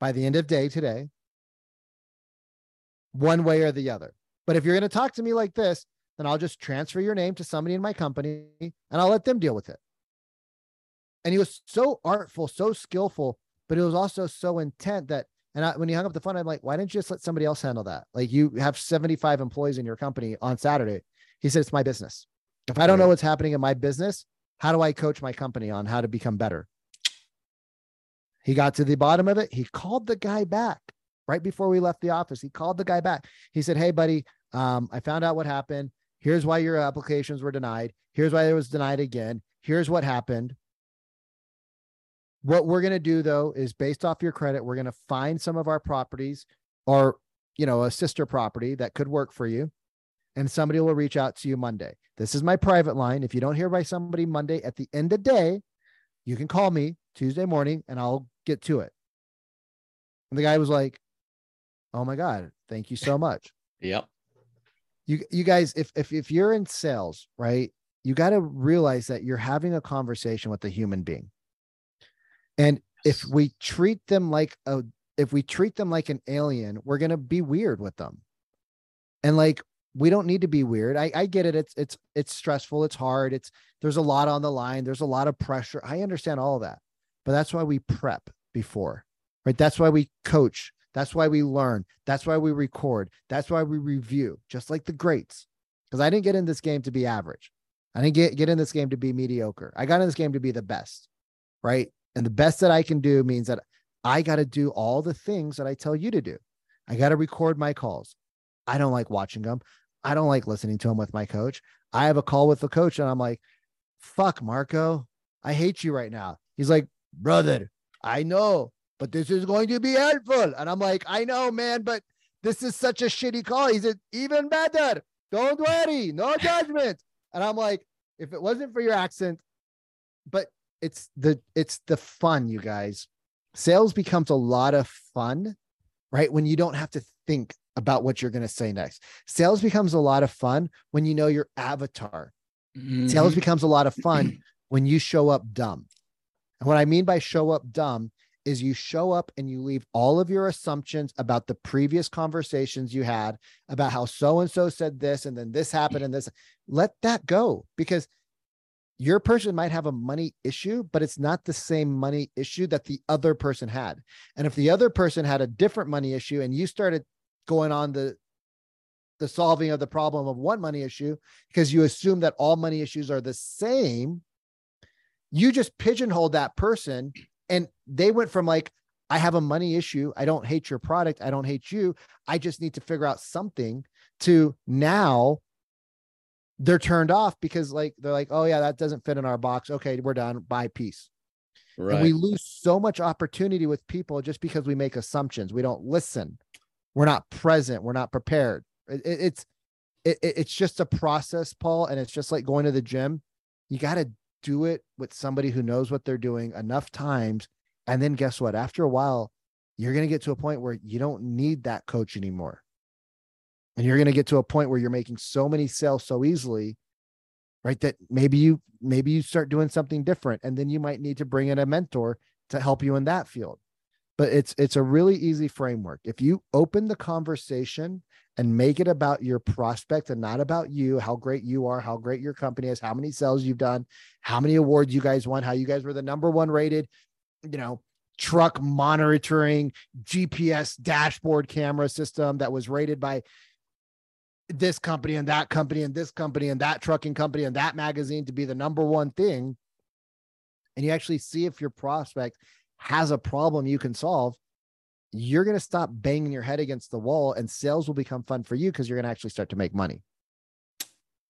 by the end of day today, one way or the other. But if you're going to talk to me like this, then I'll just transfer your name to somebody in my company and I'll let them deal with it. And he was so artful, so skillful, but it was also so intent that and I, when he hung up the phone, I'm like, why didn't you just let somebody else handle that? Like you have 75 employees in your company on Saturday. He said, it's my business. If I don't know what's happening in my business, how do I coach my company on how to become better? He got to the bottom of it. He called the guy back right before we left the office. He called the guy back. He said, Hey, buddy, um, I found out what happened. Here's why your applications were denied. Here's why it was denied again. Here's what happened. What we're going to do though is based off your credit, we're going to find some of our properties or, you know, a sister property that could work for you. And somebody will reach out to you Monday. This is my private line. If you don't hear by somebody Monday at the end of the day, you can call me Tuesday morning and I'll get to it. And the guy was like, Oh my God, thank you so much. Yep. You you guys, if if if you're in sales, right, you got to realize that you're having a conversation with a human being. And if we treat them like a if we treat them like an alien, we're gonna be weird with them. And like we don't need to be weird. I, I get it. It's it's it's stressful. It's hard. It's there's a lot on the line. There's a lot of pressure. I understand all of that, but that's why we prep before, right? That's why we coach. That's why we learn. That's why we record. That's why we review, just like the greats. Because I didn't get in this game to be average. I didn't get get in this game to be mediocre. I got in this game to be the best, right? And the best that I can do means that I got to do all the things that I tell you to do. I got to record my calls. I don't like watching them. I don't like listening to them with my coach. I have a call with the coach and I'm like, fuck, Marco, I hate you right now. He's like, brother, I know, but this is going to be helpful. And I'm like, I know, man, but this is such a shitty call. He said, even better. Don't worry, no judgment. and I'm like, if it wasn't for your accent, but it's the it's the fun, you guys. Sales becomes a lot of fun, right? When you don't have to think about what you're going to say next. Sales becomes a lot of fun when you know your avatar. Mm-hmm. Sales becomes a lot of fun when you show up dumb. And what I mean by show up dumb is you show up and you leave all of your assumptions about the previous conversations you had about how so and so said this and then this happened and this. Let that go because your person might have a money issue, but it's not the same money issue that the other person had. And if the other person had a different money issue and you started going on the the solving of the problem of one money issue because you assume that all money issues are the same, you just pigeonhole that person and they went from like I have a money issue, I don't hate your product, I don't hate you, I just need to figure out something to now they're turned off because like they're like, oh yeah, that doesn't fit in our box. Okay, we're done. Bye, peace. Right. And we lose so much opportunity with people just because we make assumptions. We don't listen. We're not present. We're not prepared. It, it, it's it, it's just a process, Paul, and it's just like going to the gym. You got to do it with somebody who knows what they're doing enough times, and then guess what? After a while, you're going to get to a point where you don't need that coach anymore. And you're going to get to a point where you're making so many sales so easily right that maybe you maybe you start doing something different. And then you might need to bring in a mentor to help you in that field but it's it's a really easy framework. If you open the conversation and make it about your prospect and not about you how great you are how great your company is how many sales you've done how many awards you guys won how you guys were the number one rated you know truck monitoring gps dashboard camera system that was rated by this company and that company and this company and that trucking company and that magazine to be the number one thing. And you actually see if your prospect has a problem you can solve you're going to stop banging your head against the wall and sales will become fun for you because you're going to actually start to make money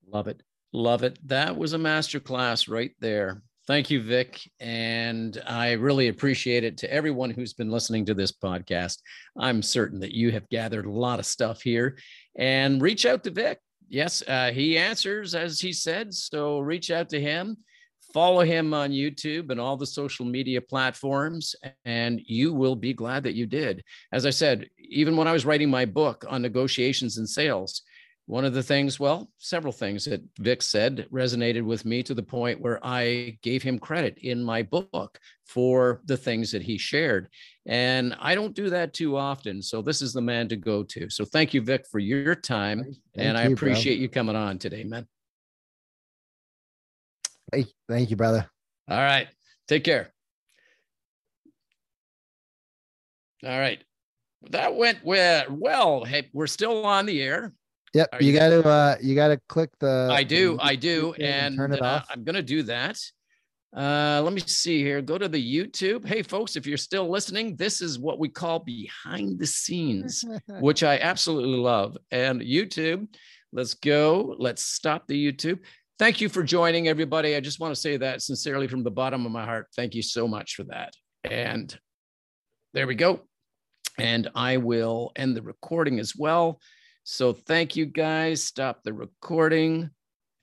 love it love it that was a master class right there Thank you, Vic. And I really appreciate it to everyone who's been listening to this podcast. I'm certain that you have gathered a lot of stuff here and reach out to Vic. Yes, uh, he answers as he said. So reach out to him, follow him on YouTube and all the social media platforms, and you will be glad that you did. As I said, even when I was writing my book on negotiations and sales, one of the things, well, several things that Vic said resonated with me to the point where I gave him credit in my book for the things that he shared. And I don't do that too often. So this is the man to go to. So thank you, Vic, for your time. Thank and I appreciate bro. you coming on today, man. Hey, thank you, brother. All right. Take care. All right. That went well. Hey, we're still on the air. Yep. Are you, you got to uh you got to click the I do. I do. And, turn it uh, off. I'm going to do that. Uh let me see here. Go to the YouTube. Hey folks, if you're still listening, this is what we call behind the scenes, which I absolutely love. And YouTube, let's go. Let's stop the YouTube. Thank you for joining everybody. I just want to say that sincerely from the bottom of my heart. Thank you so much for that. And there we go. And I will end the recording as well. So thank you guys. Stop the recording.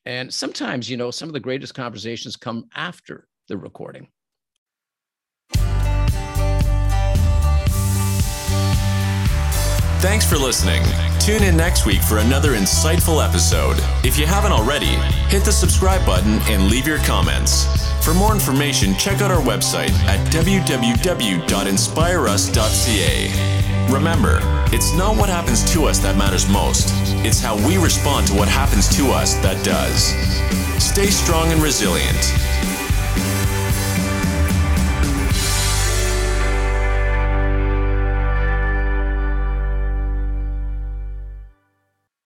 And sometimes, you know, some of the greatest conversations come after the recording. Thanks for listening. Tune in next week for another insightful episode. If you haven't already, hit the subscribe button and leave your comments. For more information, check out our website at www.inspireus.ca. Remember, it's not what happens to us that matters most, it's how we respond to what happens to us that does. Stay strong and resilient.